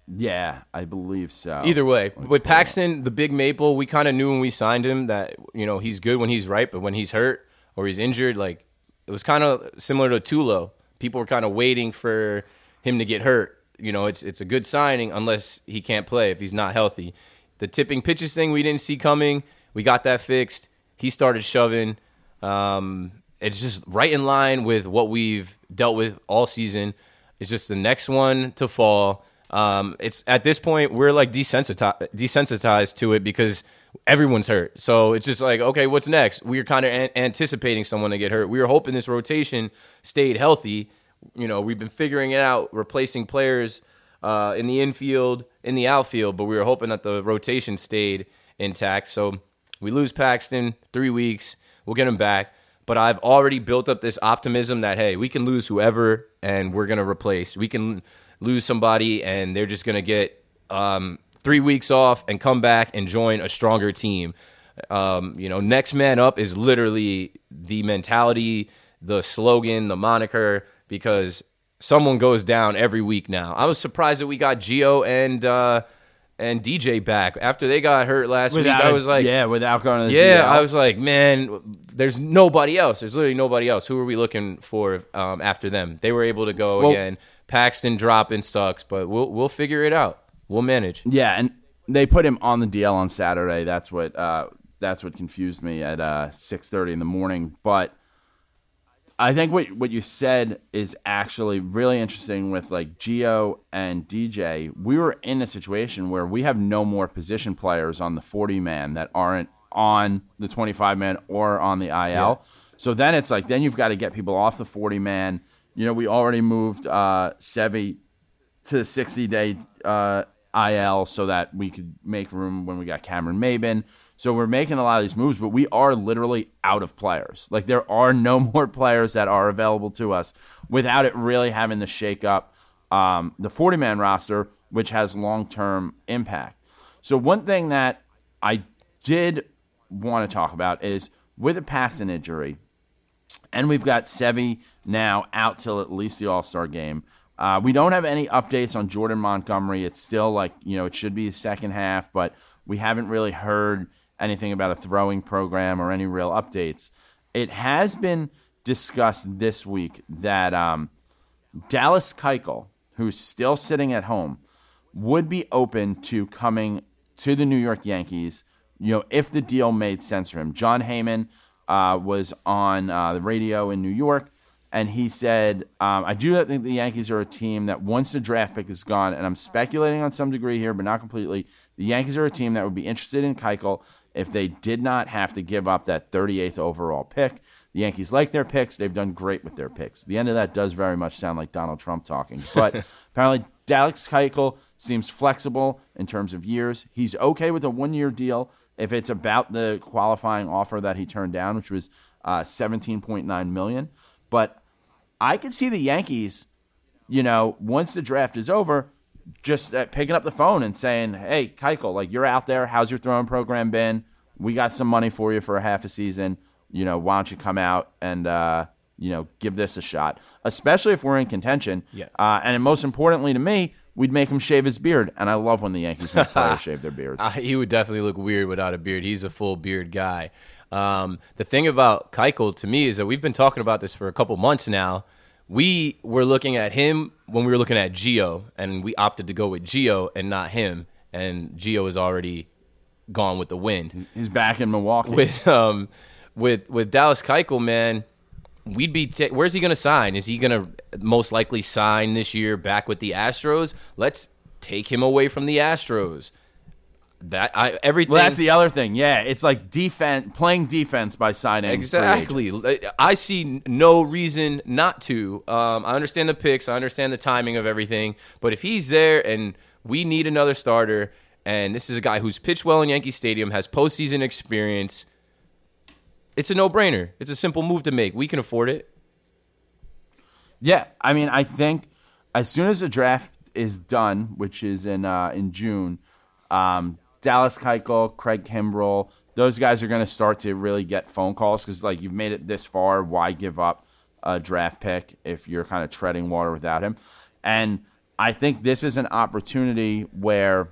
Yeah, I believe so. Either way, with Paxton, the big maple, we kind of knew when we signed him that you know he's good when he's right, but when he's hurt or he's injured, like it was kind of similar to Tulo. People were kind of waiting for him to get hurt. You know, it's it's a good signing unless he can't play if he's not healthy. The tipping pitches thing we didn't see coming. We got that fixed. He started shoving. Um, it's just right in line with what we've dealt with all season. It's just the next one to fall. Um, it's at this point we're like desensitized desensitized to it because everyone's hurt. So it's just like, okay, what's next? We are kind of an- anticipating someone to get hurt. We were hoping this rotation stayed healthy. You know, we've been figuring it out, replacing players uh, in the infield, in the outfield, but we were hoping that the rotation stayed intact. So we lose Paxton three weeks. We'll get him back. But I've already built up this optimism that hey, we can lose whoever, and we're gonna replace. We can lose somebody, and they're just gonna get um, three weeks off and come back and join a stronger team. Um, you know, next man up is literally the mentality, the slogan, the moniker, because someone goes down every week now. I was surprised that we got Gio and uh, and DJ back after they got hurt last Without week. I was like, yeah, without going to the yeah. I was like, man, there's nobody else. There's literally nobody else. Who are we looking for um, after them? They were able to go Well- again. Paxton dropping sucks, but we'll we'll figure it out. We'll manage. Yeah, and they put him on the DL on Saturday. That's what uh, that's what confused me at uh, six thirty in the morning. But I think what what you said is actually really interesting with like Gio and DJ. We were in a situation where we have no more position players on the forty man that aren't on the twenty five man or on the IL. So then it's like then you've got to get people off the forty man. You know, we already moved uh, Sevi to the 60 day uh, IL so that we could make room when we got Cameron Maybin. So we're making a lot of these moves, but we are literally out of players. Like there are no more players that are available to us without it really having to shake up um, the 40 man roster, which has long term impact. So one thing that I did want to talk about is with a passing injury, and we've got Sevi now out till at least the All Star game. Uh, we don't have any updates on Jordan Montgomery. It's still like, you know, it should be the second half, but we haven't really heard anything about a throwing program or any real updates. It has been discussed this week that um, Dallas Keuchel, who's still sitting at home, would be open to coming to the New York Yankees, you know, if the deal made sense for him. Jon Heyman uh, was on uh, the radio in New York, and he said, um, I do think the Yankees are a team that once the draft pick is gone, and I'm speculating on some degree here, but not completely, the Yankees are a team that would be interested in Keuchel if they did not have to give up that 38th overall pick. The Yankees like their picks. They've done great with their picks. The end of that does very much sound like Donald Trump talking. But apparently, Dallas Keuchel seems flexible in terms of years. He's okay with a one year deal. if it's about the qualifying offer that he turned down, which was uh, 17.9 million. But I could see the Yankees, you know, once the draft is over, just uh, picking up the phone and saying, "Hey, Keuchel, like you're out there. How's your throwing program been? We got some money for you for a half a season. You know, why don't you come out and uh, you know give this a shot? Especially if we're in contention. Yeah. Uh, and most importantly to me, we'd make him shave his beard. And I love when the Yankees make players shave their beards. Uh, he would definitely look weird without a beard. He's a full beard guy. Um, the thing about Keuchel to me is that we've been talking about this for a couple months now. We were looking at him when we were looking at Gio, and we opted to go with Gio and not him. And Gio is already gone with the wind. He's back in Milwaukee. With um, with with Dallas Keuchel, man, we'd be. ta- where's he going to sign? Is he going to most likely sign this year back with the Astros? Let's take him away from the Astros. That I everything. well, that's the other thing. Yeah, it's like defense, playing defense by signing Exactly. I see no reason not to. Um, I understand the picks. I understand the timing of everything. But if he's there and we need another starter, and this is a guy who's pitched well in Yankee Stadium, has postseason experience, it's a no-brainer. It's a simple move to make. We can afford it. Yeah, I mean, I think as soon as the draft is done, which is in uh, in June, um, Dallas Keuchel, Craig Kimbrel, those guys are going to start to really get phone calls because like you've made it this far, why give up a draft pick if you're kind of treading water without him? And I think this is an opportunity where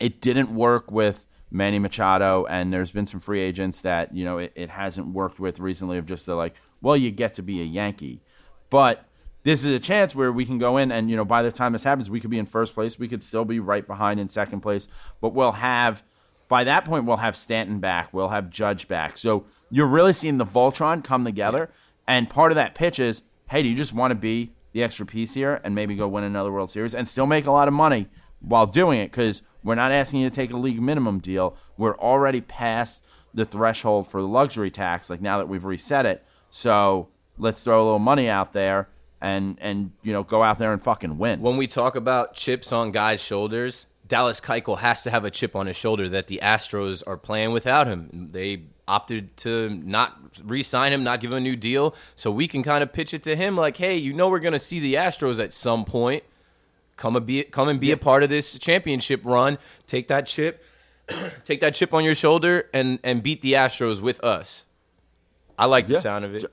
it didn't work with Manny Machado, and there's been some free agents that you know it, it hasn't worked with recently. Of just the like, well, you get to be a Yankee, but this is a chance where we can go in and you know by the time this happens, we could be in first place. We could still be right behind in second place, but we'll have by that point we'll have Stanton back, we'll have Judge back. So you're really seeing the Voltron come together, and part of that pitch is, hey, do you just want to be the extra piece here and maybe go win another World Series and still make a lot of money while doing it? Because we're not asking you to take a league minimum deal. We're already past the threshold for the luxury tax. Like now that we've reset it, so let's throw a little money out there and and you know go out there and fucking win. When we talk about chips on guys' shoulders, Dallas Keuchel has to have a chip on his shoulder that the Astros are playing without him. They opted to not re-sign him, not give him a new deal, so we can kind of pitch it to him like, "Hey, you know we're going to see the Astros at some point. Come and be come and be a part of this championship run. Take that chip, take that chip on your shoulder, and and beat the Astros with us." I like the sound of it.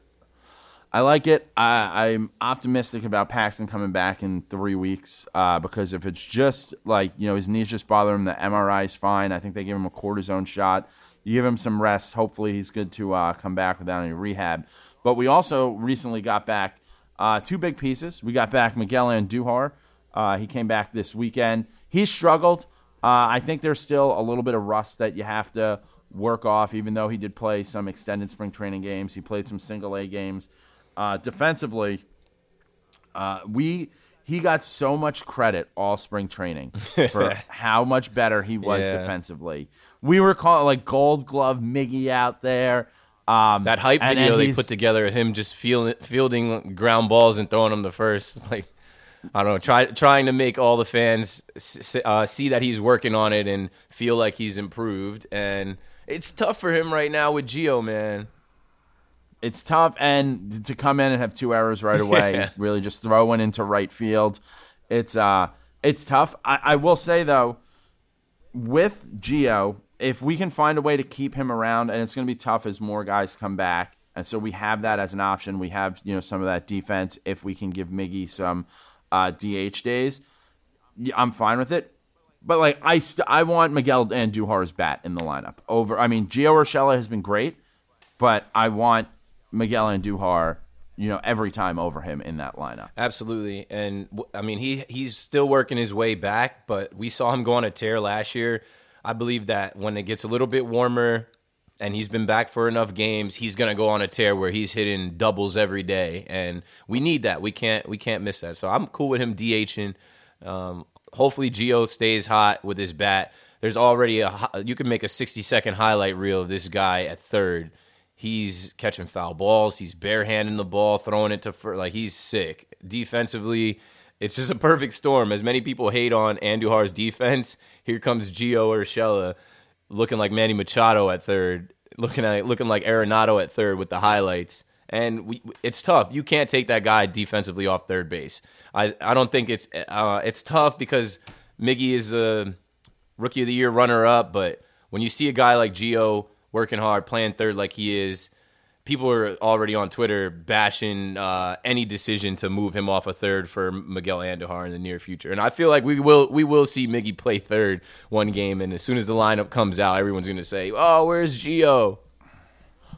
I like it. I, I'm optimistic about Paxton coming back in three weeks uh, because if it's just like, you know, his knees just bother him, the MRI is fine. I think they give him a cortisone shot. You give him some rest. Hopefully, he's good to uh, come back without any rehab. But we also recently got back uh, two big pieces. We got back Miguel Andujar. Uh, he came back this weekend. He struggled. Uh, I think there's still a little bit of rust that you have to work off, even though he did play some extended spring training games. He played some single A games. Uh, defensively, uh, we he got so much credit all spring training for how much better he was Yeah. defensively. We were calling like Gold Glove Miggy out there. Um, That hype and- video and they put together of him just fielding, fielding ground balls and throwing them to first. It's like I don't know, try, trying to make all the fans uh, see that he's working on it and feel like he's improved. And it's tough for him right now with Gio, man. It's tough and to come in and have two errors right away Yeah. really just throw one into right field it's uh it's tough. I, I will say though with Gio if we can find a way to keep him around and it's going to be tough as more guys come back and so we have that as an option. We have you know some of that defense if we can give Miggy some uh, DH days. I'm fine with it. But like I st- I want Miguel Andujar's bat in the lineup over I mean Gio Urshela has been great but I want Miguel Andujar, you know, every time over him in that lineup. Absolutely, and I mean he he's still working his way back, but we saw him go on a tear last year. I believe that when it gets a little bit warmer and he's been back for enough games, he's gonna go on a tear where he's hitting doubles every day, and we need that. We can't we can't miss that. So I'm cool with him DHing. Um, hopefully, Gio stays hot with his bat. There's already a you can make a 60 second highlight reel of this guy at third. He's catching foul balls. He's barehanding the ball, throwing it to first. Like he's sick. Defensively, it's just a perfect storm. As many people hate on Andujar's defense, here comes Gio Urshela looking like Manny Machado at third, looking at looking like Arenado at third with the highlights. And we, it's tough. You can't take that guy defensively off third base. I, I don't think it's uh, it's tough because Miggy is a rookie of the year runner up. But when you see a guy like Gio working hard, playing third like he is, people are already on Twitter bashing uh, any decision to move him off a third for Miguel Andujar in the near future. And I feel like we will we will see Miggy play third one game, and as soon as the lineup comes out, everyone's going to say, "Oh, where's Gio?"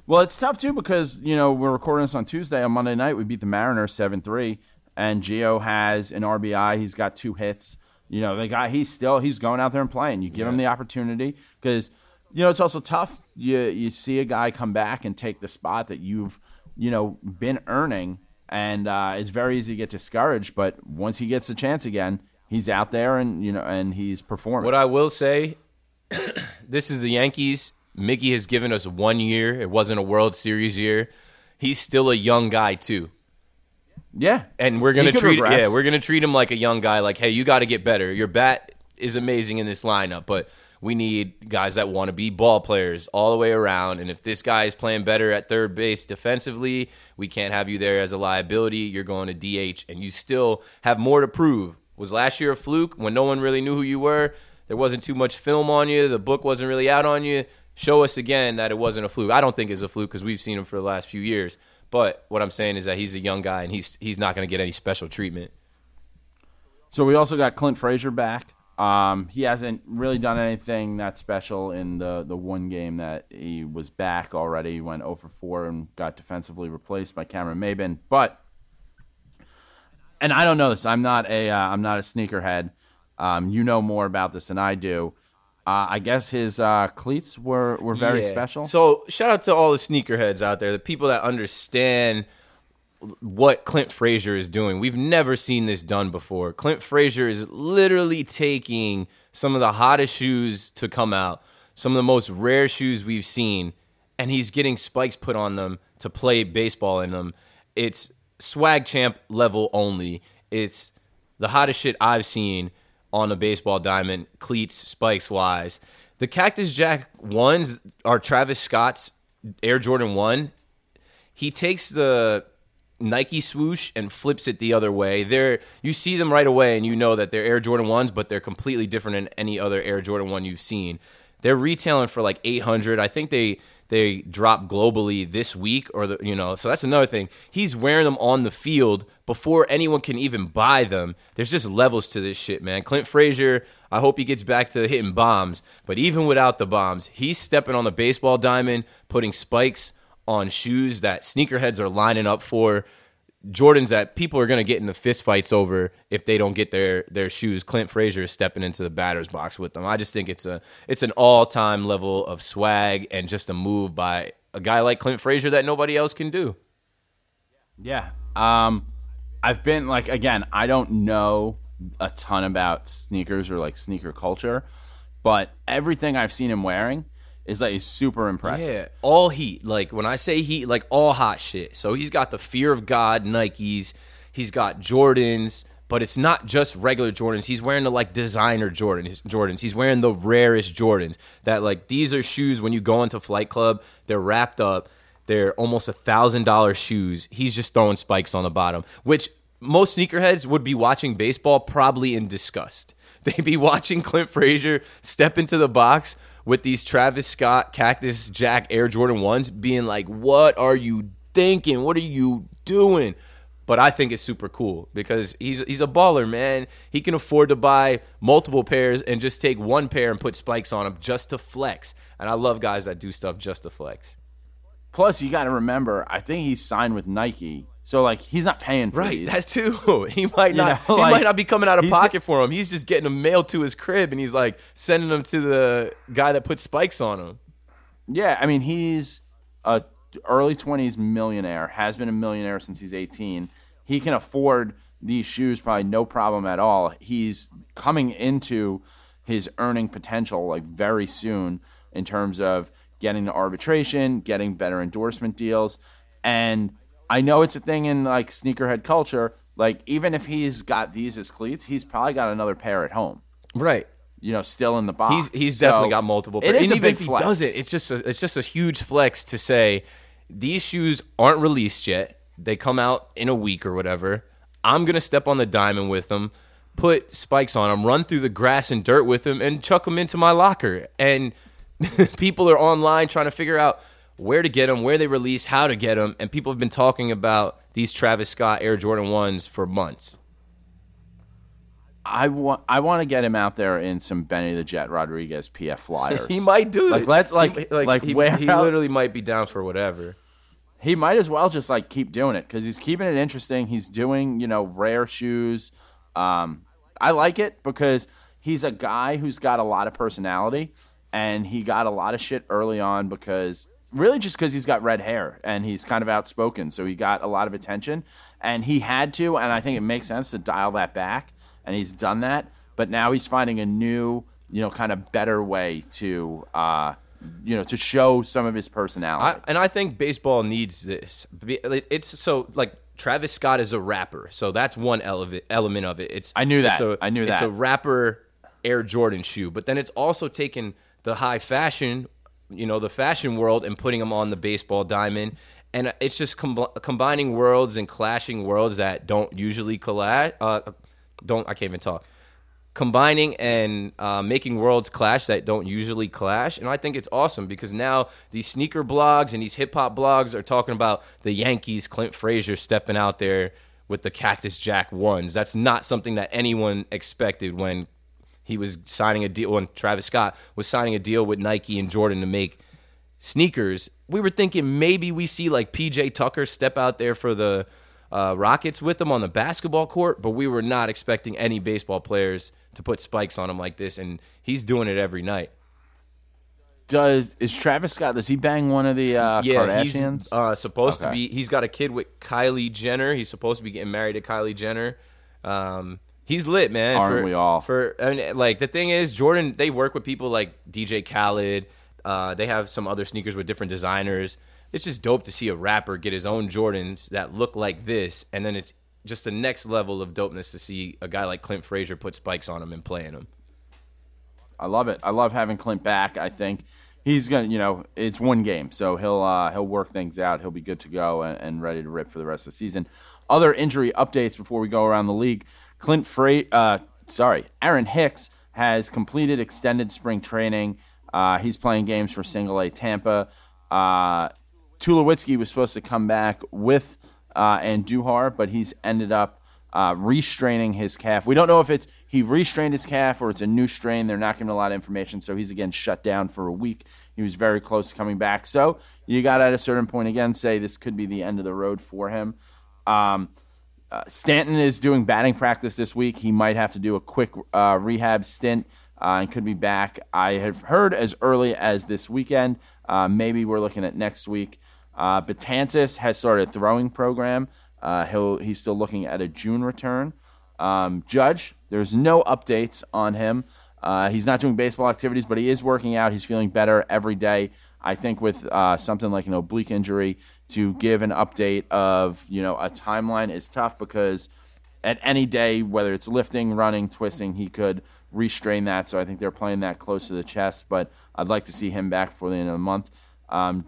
Well, it's tough too because you know we're recording this on Tuesday. On Monday night, we beat the Mariners seven three, and Gio has an RBI. He's got two hits. You know, the guy he's still he's going out there and playing. You give him the opportunity because you know it's also tough. You you see a guy come back and take the spot that you've you know been earning, and uh, it's very easy to get discouraged. But once he gets a chance again, he's out there and you know and he's performing. What I will say, this is the Yankees. Miggy has given us one year. It wasn't a World Series year. He's still a young guy too. yeah, and we're gonna treat regress. yeah we're gonna treat him like a young guy. Like, hey, you got to get better. Your bat is amazing in this lineup, but we need guys that want to be ball players all the way around. And if this guy is playing better at third base defensively, we can't have you there as a liability. You're going to DH, and you still have more to prove. Was last year a fluke when no one really knew who you were? There wasn't too much film on you. The book wasn't really out on you. Show us again that it wasn't a fluke. I don't think it's a fluke because we've seen him for the last few years. But what I'm saying is that he's a young guy and he's he's not going to get any special treatment. So we also got Clint Frazier back. Um, he hasn't really done anything that special in the the one game that he was back already. He went 0 for 4 and got defensively replaced by Cameron Maybin. But and I don't know this. I'm not a uh, I'm not a sneakerhead. Um, you know more about this than I do. Uh, I guess his uh, cleats were, were very Yeah. special. So shout out to all the sneakerheads out there, the people that understand what Clint Frazier is doing. We've never seen this done before. Clint Frazier is literally taking some of the hottest shoes to come out, some of the most rare shoes we've seen, and he's getting spikes put on them to play baseball in them. It's swag champ level only. It's the hottest shit I've seen on a baseball diamond, cleats, spikes wise. The Cactus Jack ones are Travis Scott's Air Jordan 1 he takes the Nike swoosh and flips it the other way. They're you see them right away and you know that they're Air Jordan ones, but they're completely different than any other Air Jordan one you've seen. They're retailing for like eight hundred. I think they they drop globally this week or the you know so that's another thing. He's wearing them on the field before anyone can even buy them. There's just levels to this shit, man. Clint Frazier, I hope he gets back to hitting bombs, but even without the bombs, he's stepping on the baseball diamond, putting spikes on shoes that sneakerheads are lining up for. Jordans that people are going to get into fistfights over if they don't get their their shoes. Clint Frazier is stepping into the batter's box with them. I just think it's a it's an all time level of swag and just a move by a guy like Clint Frazier that nobody else can do. Yeah. Um, I've been like again. I don't know a ton about sneakers or like sneaker culture, but everything I've seen him wearing is like super impressive. Yeah, all heat. Like when I say heat, like all hot shit. So he's got the fear of God Nikes. He's got Jordans, but it's not just regular Jordans. He's wearing the like designer Jordans. Jordans. He's wearing the rarest Jordans. That like these are shoes when you go into Flight Club, they're wrapped up. They're almost a thousand dollar shoes. He's just throwing spikes on the bottom, which most sneakerheads would be watching baseball probably in disgust. They'd be watching Clint Frazier step into the box with these Travis Scott Cactus Jack Air Jordan 1s, being like, What are you thinking? What are you doing? But I think it's super cool because he's he's a baller, man. He can afford to buy multiple pairs and just take one pair and put spikes on them just to flex. And I love guys that do stuff just to flex. Plus, you got to remember, I think he's signed with Nike, so like he's not paying for Right, these. that too. He might You not. know, he might not be coming out of pocket for him. He's just getting them mailed to his crib, and he's like sending them to the guy that puts spikes on him. Yeah, I mean he's a early twenties millionaire. Has been a millionaire since he's eighteen. He can afford these shoes probably no problem at all. He's coming into his earning potential like very soon in terms of getting to arbitration, getting better endorsement deals, and I know it's a thing in like sneakerhead culture. Like even if he's got these as cleats, he's probably got another pair at home. Right. you know, still in the box. He's he's So definitely got multiple. Pairs. It is and a even big if flex. he does it, it's just a, it's just a huge flex to say these shoes aren't released yet. They come out in a week or whatever. I'm gonna step on the diamond with them, put spikes on them, run through the grass and dirt with them, and chuck them into my locker. And people are online trying to figure out where to get them, where they release, how to get them, and people have been talking about these Travis Scott Air Jordan ones for months. I want I want to get him out there in some Benny the Jet Rodriguez PF flyers. He might do Like, it. let's, like- he, like, he, wear he out- literally might be down for whatever. he might as well just like keep doing it because he's keeping it interesting. He's doing you know rare shoes. Um, I like it because he's a guy who's got a lot of personality, and he got a lot of shit early on because really just because he's got red hair and he's kind of outspoken, so he got a lot of attention, and he had to, and I think it makes sense to dial that back, and he's done that. But now he's finding a new, you know, kind of better way to. Uh, you know, to show some of his personality. I, and I think baseball needs this. It's so like Travis Scott is a rapper, so that's one ele- element of it. It's I knew that. a- I knew that. It's a rapper Air Jordan shoe, but then it's also taken the high fashion, you know, the fashion world, and putting them on the baseball diamond. And it's just com- combining worlds and clashing worlds that don't usually collide. Uh, don't I can't even talk combining and uh, making worlds clash that don't usually clash. And I think it's awesome because now these sneaker blogs and these hip hop blogs are talking about the Yankees, Clint Frazier stepping out there with the Cactus Jack ones. That's not something that anyone expected when he was signing a deal, when Travis Scott was signing a deal with Nike and Jordan to make sneakers. We were thinking maybe we see like PJ Tucker step out there for the uh, Rockets with them on the basketball court, but we were not expecting any baseball players to put spikes on him like this, and he's doing it every night. Does is Travis Scott? Does he bang one of the uh, Yeah, he's Kardashians? uh, supposed to be. He's got a kid with Kylie Jenner. He's supposed to be getting married to Kylie Jenner. Um, he's lit, man. Aren't for, we all? For I mean, like the thing is, Jordan. They work with people like DJ Khaled. Uh, they have some other sneakers with different designers. It's just dope to see a rapper get his own Jordans that look like this, and then it's just the next level of dopeness to see a guy like Clint Frazier put spikes on him and playing them. I love it. I love having Clint back. I think he's gonna, you know, it's one game, so he'll uh, he'll work things out. He'll be good to go and, and ready to rip for the rest of the season. Other injury updates before we go around the league. Clint Fra- uh, sorry, Aaron Hicks has completed extended spring training. Uh, he's playing games for Single A Tampa. Uh, Tulowitzki was supposed to come back with uh, Andujar, but he's ended up uh, restraining his calf. We don't know if it's he restrained his calf or it's a new strain. They're not giving a lot of information, so he's again shut down for a week. He was very close to coming back. So you got at a certain point again say this could be the end of the road for him. Um, uh, Stanton is doing batting practice this week. He might have to do a quick uh, rehab stint uh, and could be back. I have heard as early as this weekend. Uh, maybe we're looking at next week. Uh, has started a throwing program. Uh, he'll he's still looking at a June return. Um, Judge, there's no updates on him. He's not doing baseball activities, but he is working out. He's feeling better every day. I think with something like an oblique injury, to give an update of you know a timeline is tough because at any day, whether it's lifting, running, twisting, he could restrain that. So I think they're playing that close to the chest. But I'd like to see him back before the end of the month. Um,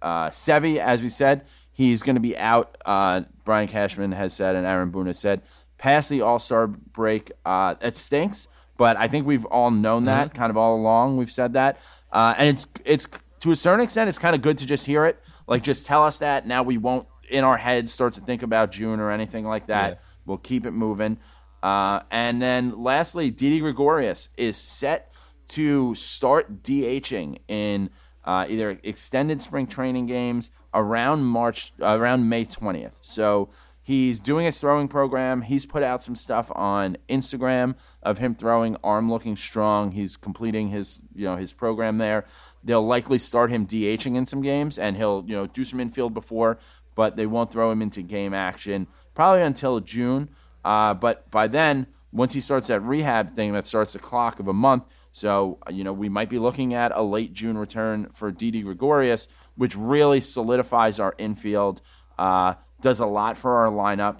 uh, Sevi, as we said, he's going to be out. Uh, Brian Cashman has said, and Aaron Boone has said, past the All Star break. Uh, it stinks, but I think we've all known that kind of all along. We've said that, uh, and it's it's to a certain extent, it's kind of good to just hear it. Like, just tell us that. Now we won't in our heads start to think about June or anything like that. Yeah. We'll keep it moving. Uh, and then lastly, Didi Gregorius is set to start DHing in uh, either extended spring training games around March, around May 20th. So he's doing his throwing program. He's put out some stuff on Instagram of him throwing, arm looking strong. He's completing his, you know, his program there. They'll likely start him DHing in some games, and he'll, you know, do some infield before, but they won't throw him into game action probably until June. Uh, but by then, once he starts that rehab thing, that starts the clock of a month. So, you know, we might be looking at a late June return for Didi Gregorius, which really solidifies our infield, uh, does a lot for our lineup.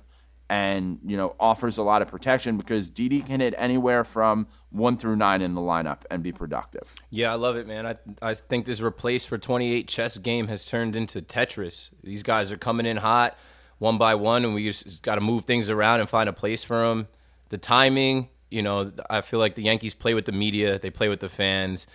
And you know offers a lot of protection because Didi can hit anywhere from one through nine in the lineup and be productive. Yeah, I love it, man. I I think this replace for 28 chess game has turned into Tetris. These guys are coming in hot, one by one, and we just got to move things around and find a place for them. The timing, you know, I feel like the Yankees play with the media, they play with the fans.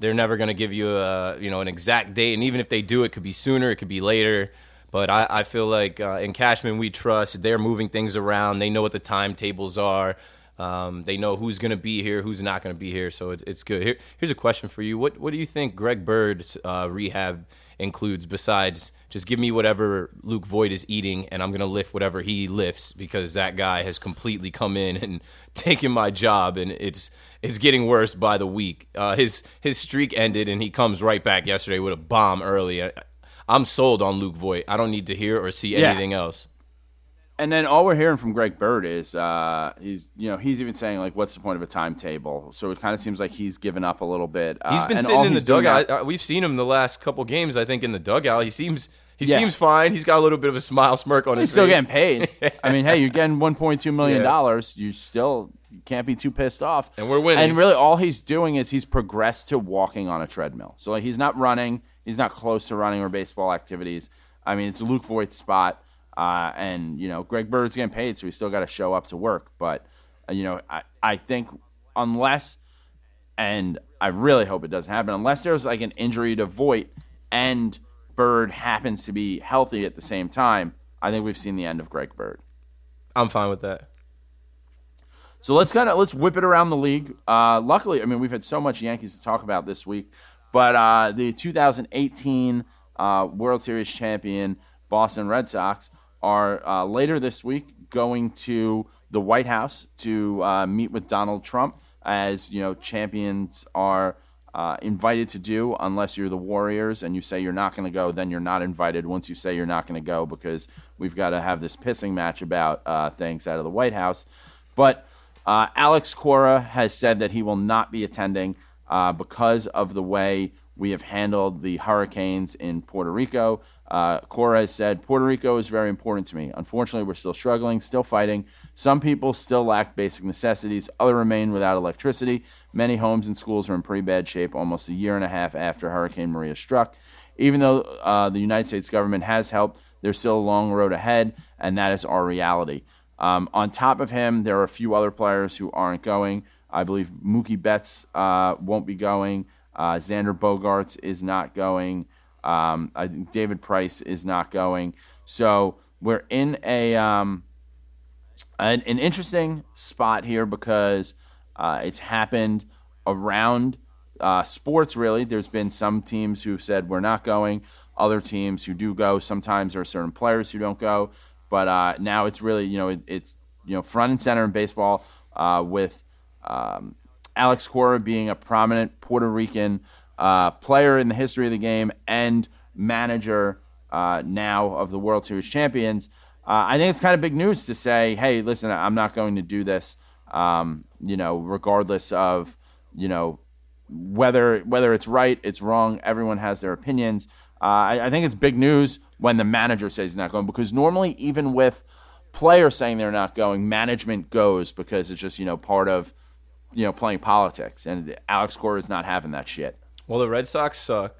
They're never going to give you a you know an exact date, and even if they do, it could be sooner, it could be later. But I, I feel like uh, in Cashman we trust. They're moving things around. They know what the timetables are. Um, they know who's going to be here, who's not going to be here. So it, it's good. Here, here's a question for you. What what do you think Greg Bird's uh, rehab includes besides just give me whatever Luke Voigt is eating and I'm going to lift whatever he lifts because that guy has completely come in and taken my job and it's it's getting worse by the week. Uh, his his streak ended and he comes right back yesterday with a bomb early. I'm sold on Luke Voigt. I don't need to hear or see Yeah. anything else. And then all we're hearing from Greg Bird is uh, he's you know he's even saying like what's the point of a timetable? So it kind of seems like he's given up a little bit. Uh, He's been sitting in the dugout. now- We've seen him the last couple games. I think in the dugout, he seems he Yeah. seems fine. He's got a little bit of a smile, smirk on He's his still face. getting paid. I mean, hey, you're getting 1.2 million dollars. You still you can't be too pissed off. And we're winning. And really, all he's doing is he's progressed to walking on a treadmill. So like, he's not running. He's not close to running or baseball activities. I mean, it's Luke Voigt's spot, uh, and you know, Greg Bird's getting paid, so he's still got to show up to work. But uh, you know, I, I think unless and I really hope it doesn't happen unless there's like an injury to Voigt and Bird happens to be healthy at the same time. I think we've seen the end of Greg Bird. I'm fine with that. So let's kind of let's whip it around the league. Uh, luckily, I mean we've had so much Yankees to talk about this week, but uh, the 2018 uh, World Series champion Boston Red Sox are uh, later this week going to the White House to uh, meet with Donald Trump, as you know champions are. Uh, invited to do unless you're the Warriors and you say you're not going to go, then you're not invited. Once you say you're not going to go, because we've got to have this pissing match about uh, things out of the White House. But Alex Cora has said that he will not be attending uh, because of the way we have handled the hurricanes in Puerto Rico. Uh, Cora has said, Puerto Rico is very important to me. Unfortunately, we're still struggling, still fighting. Some people still lack basic necessities, others remain without electricity. Many homes and schools are in pretty bad shape almost a year and a half after Hurricane Maria struck. Even though uh, the United States government has helped, there's still a long road ahead, and that is our reality. Um, on top of him, there are a few other players who aren't going. I believe Mookie Betts uh, won't be going. Uh, Xander Bogaerts is not going. Um, I think David Price is not going. So we're in a um, an, an interesting spot here because uh, it's happened around uh, sports. Really, there's been some teams who've said we're not going. Other teams who do go. Sometimes there are certain players who don't go. But uh, now it's really you know it, it's you know front and center in baseball uh, with um, Alex Cora being a prominent Puerto Rican uh, player in the history of the game and manager uh, now of the World Series champions. Uh, I think it's kind of big news to say, hey, listen, I'm not going to do this. Um, you know, regardless of you know whether whether it's right, it's wrong. Everyone has their opinions. Uh, I, I think it's big news when the manager says he's not going because normally, even with players saying they're not going, management goes because it's just you know part of you know playing politics, and Alex Cora is not having that shit. Well, the Red Sox suck.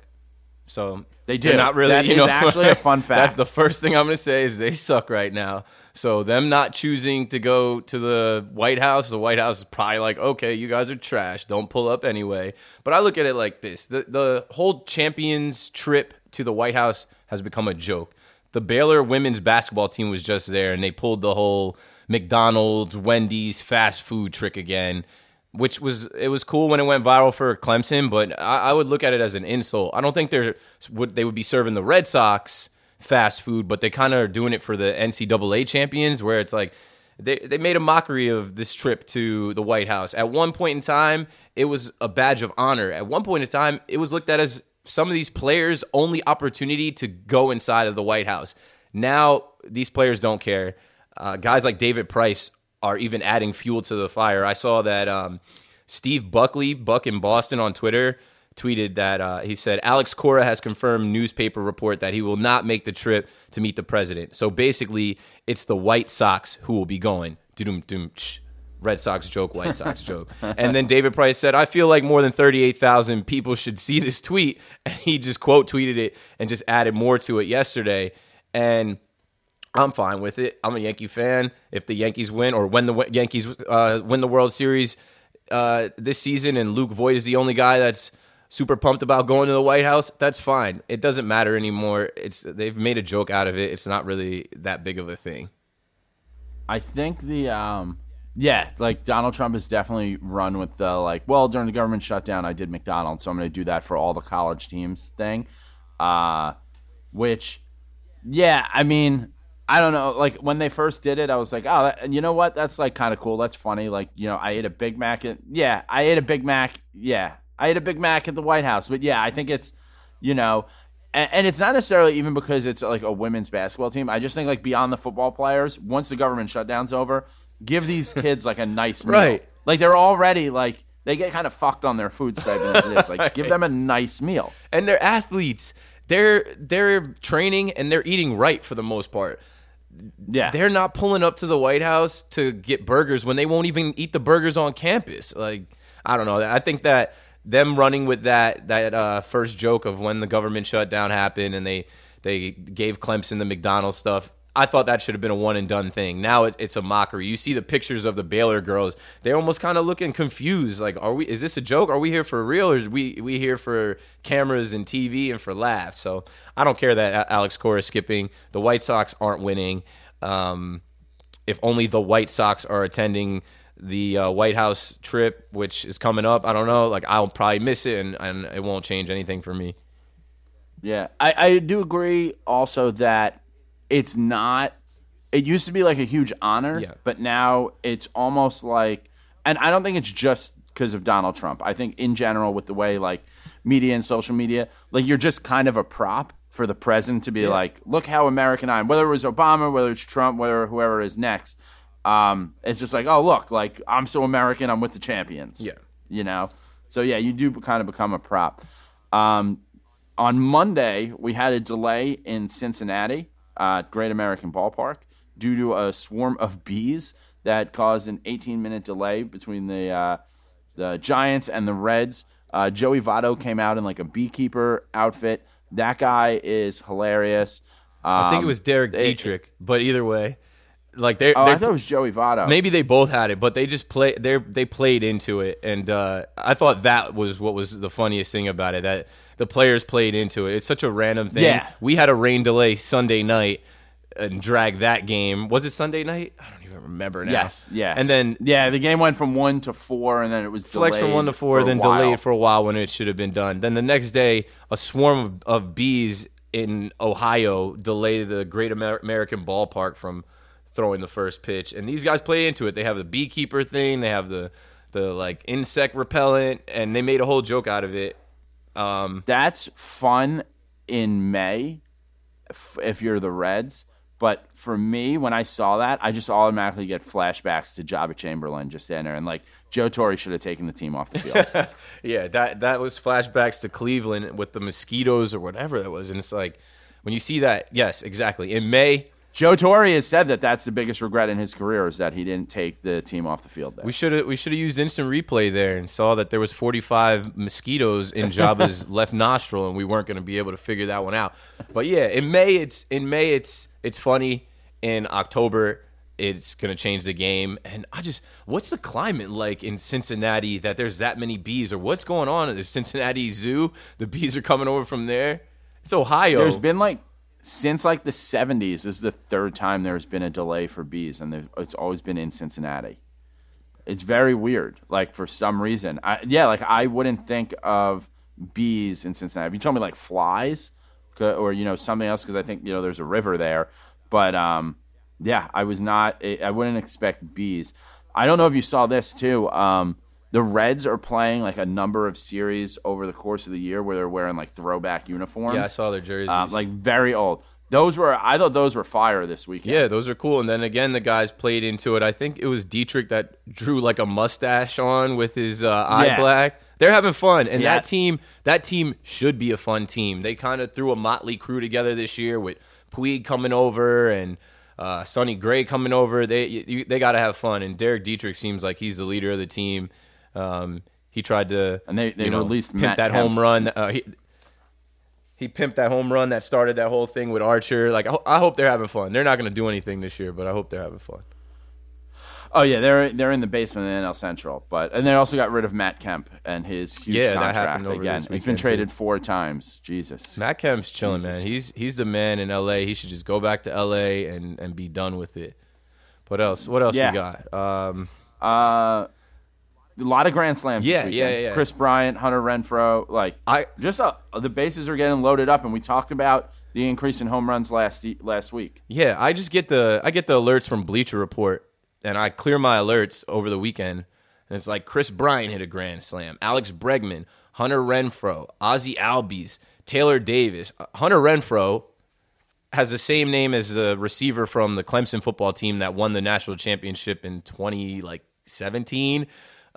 So They do. Not really. That you is know, actually a fun That's fact. the first thing I'm going to say is they suck right now. So them not choosing to go to the White House, the White House is probably like, okay, you guys are trash. Don't pull up anyway. But I look at it like this: the the whole champions trip to the White House has become a joke. The Baylor women's basketball team was just there, and they pulled the whole McDonald's, Wendy's fast food trick again which was it was cool when it went viral for Clemson, but I, I would look at it as an insult. I don't think they're would they would be serving the Red Sox fast food, but they kind of are doing it for the NCAA champions, where it's like they they made a mockery of this trip to the White House. At one point in time, it was a badge of honor. At one point in time, it was looked at as some of these players' only opportunity to go inside of the White House. Now these players don't care. Uh, guys like David Price are even adding fuel to the fire. I saw that um, Steve Buckley, Buck in Boston on Twitter, tweeted that uh, he said Alex Cora has confirmed newspaper report that he will not make the trip to meet the president. So basically, it's the White Sox who will be going. Red Sox joke, White Sox joke. And then David Price said, I feel like more than 38,000 people should see this tweet. And he just quote tweeted it and just added more to it yesterday. And I'm fine with it. I'm a Yankee fan. If the Yankees win or when the Yankees uh, win the World Series uh, this season and Luke Voigt is the only guy that's super pumped about going to the White House, that's fine. It doesn't matter anymore. It's they've made a joke out of it. It's not really that big of a thing. I think the um yeah, like Donald Trump has definitely run with the like, well, during the government shutdown, I did McDonald's, so I'm going to do that for all the college teams thing. Uh, which, yeah, I mean, I don't know. Like when they first did it, I was like, oh, that, you know what? That's like kind of cool. That's funny. Like, you know, I ate a Big Mac. At, yeah, I ate a Big Mac. Yeah, I ate a Big Mac at the White House. But yeah, I think it's, you know, and, and it's not necessarily even because it's like a women's basketball team. I just think like beyond the football players, once the government shutdown's over, give these kids like a nice meal. Right. Like they're already like they get kind of fucked on their food stipends. It's like give them a nice meal. And they're athletes. They're they're training and they're eating right for the most part. Yeah. They're not pulling up to the White House to get burgers when they won't even eat the burgers on campus. Like I don't know. I think that them running with that that uh, first joke of when the government shutdown happened and they they gave Clemson the McDonald's stuff. I thought that should have been a one and done thing. Now it, it's a mockery. You see the pictures of the Baylor girls; they're almost kind of looking confused. Like, are we? Is this a joke? Are we here for real, or is we we here for cameras and TV and for laughs? So I don't care that Alex Cora is skipping. The White Sox aren't winning. Um, if only the White Sox are attending the uh, White House trip, which is coming up, I don't know. Like I'll probably miss it, and, and it won't change anything for me. Yeah, I, I do agree also that it's not. It used to be like a huge honor, Yeah. but now it's almost like, and I don't think it's just because of Donald Trump. I think in general, with the way like media and social media, like you're just kind of a prop for the president to be like, look how American I am. Whether it was Obama, whether it's Trump, whether whoever is next, um, it's just like, oh look, like I'm so American, I'm with the champions. Yeah. you know. So yeah, you do kind of become a prop. Um, on Monday, we had a delay in Cincinnati, uh, Great American Ballpark, due to a swarm of bees that caused an 18-minute delay between the uh, the Giants and the Reds. Uh, Joey Votto came out in like a beekeeper outfit. That guy is hilarious. I think it Um, was Derek they- Dietrich, but either way, like they Oh, I thought it was Joey Votto. maybe they both had it, but they just play they they played into it, and uh, I thought that was what was the funniest thing about it that the players played into it. It's such a random thing. Yeah. we had a rain delay Sunday night and dragged that game. Was it Sunday night? I don't even remember now. Yes, yeah. and then yeah, the game went from one to four, and then it was flex delayed from one to four, for a then while. delayed for a while when it should have been done. Then the next day, a swarm of, of bees in Ohio delayed the Great Amer- American Ballpark from throwing the first pitch. And these guys play into it. They have the beekeeper thing, they have the the like insect repellent, and they made a whole joke out of it. Um, that's fun in May f- if you're the Reds. But for me, when I saw that, I just automatically get flashbacks to Joba Chamberlain just in there, and like Joe Torre should have taken the team off the field. yeah, that that was flashbacks to Cleveland with the mosquitoes or whatever that was, and it's like when you see that, yes, exactly. In May, Joe Torre has said that that's the biggest regret in his career is that he didn't take the team off the field there. We should have we should have used instant replay there and saw that there was 45 mosquitoes in Joba's left nostril and we weren't going to be able to figure that one out. But yeah, in May it's in May it's it's funny. In October it's going to change the game and I just what's the climate like in Cincinnati that there's that many bees or what's going on at the Cincinnati Zoo? The bees are coming over from there. It's Ohio. There's been like since like the 70s this is the third time there's been a delay for bees and it's always been in Cincinnati. It's very weird. Like for some reason, I, yeah, like I wouldn't think of bees in Cincinnati. If you told me like flies, or you know something else, because I think you know there's a river there. But um, yeah, I was not. I wouldn't expect bees. I don't know if you saw this too. Um, the Reds are playing like a number of series over the course of the year where they're wearing like throwback uniforms. yeah, I saw their jerseys. Uh, like very old. those were I thought those were fire this weekend. Yeah, those are cool. And then again, the guys played into it. I think it was Dietrich that drew like a mustache on with his uh, eye Yeah. black. They're having fun, and Yeah. that team, that team should be a fun team. They kind of threw a motley crew together this year with Puig coming over and uh, Sonny Gray coming over. They you, they got to have fun, and Derek Dietrich seems like he's the leader of the team. Um, he tried to And they- they you know, released pimp Matt that Kemp. home run. Uh, he, he pimped that home run that started that whole thing with Archer. Like I, ho- I hope they're having fun. They're not going to do anything this year, but I hope they're having fun. Oh yeah, they're they're in the basement in NL Central, but and they also got rid of Matt Kemp and his huge Yeah, that contract again. It's been traded too. four times. Jesus. Matt Kemp's chilling, Jesus. man. He's he's the man in LA. He should just go back to LA and and be done with it. What else? What else Yeah. we got? Um, Uh, a lot of grand slams. Yeah, this yeah, weekend. yeah, yeah. Kris Bryant, Hunter Renfroe, like I- just uh, the bases are getting loaded up, and we talked about the increase in home runs last last week. yeah, I just get the I get the alerts from Bleacher Report, and I clear my alerts over the weekend. And it's like Kris Bryant hit a grand slam, Alex Bregman, Hunter Renfroe, Ozzie Albies, Taylor Davis. Uh, Hunter Renfroe has the same name as the receiver from the Clemson football team that won the national championship in 20 like 17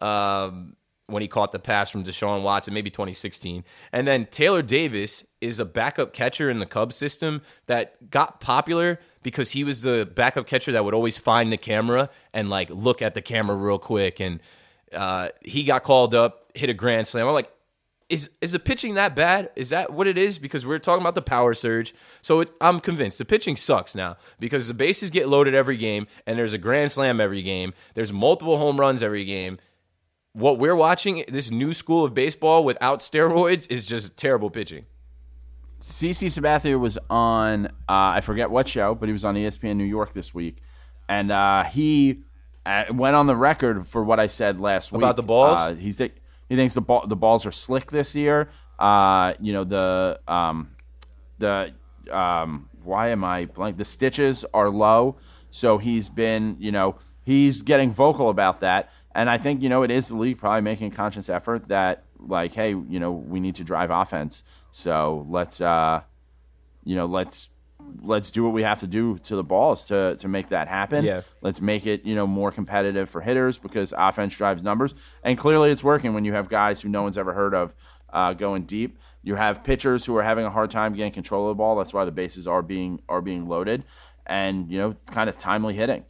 um, when he caught the pass from Deshaun Watson, maybe 2016. And then Taylor Davis is a backup catcher in the Cubs system that got popular because he was the backup catcher that would always find the camera and like look at the camera real quick. And uh, he got called up, hit a grand slam. I'm like, is is the pitching that bad? Is that what it is? Because we're talking about the power surge. So it, I'm convinced the pitching sucks now because the bases get loaded every game and there's a grand slam every game. There's multiple home runs every game. What we're watching, this new school of baseball without steroids, is just terrible pitching. CC Sabathia was on uh, I forget what show, but he was on ESPN New York this week, and uh, he uh, went on the record for what I said last week About the balls? Uh, he think he thinks the ball the balls are slick this year. Uh, you know the um, the um, why am I blank? The stitches are low, so he's been you know he's getting vocal about that, and I think you know it is the league probably making a conscious effort that like hey you know we need to drive offense, so let's uh you know let's let's do what we have to do to the balls to to make that happen. Yeah. Let's make it you know more competitive for hitters because offense drives numbers, and clearly it's working when you have guys who no one's ever heard of uh, going deep. You have pitchers who are having a hard time getting control of the ball. That's why the bases are being are being loaded, and you know kind of timely hitting.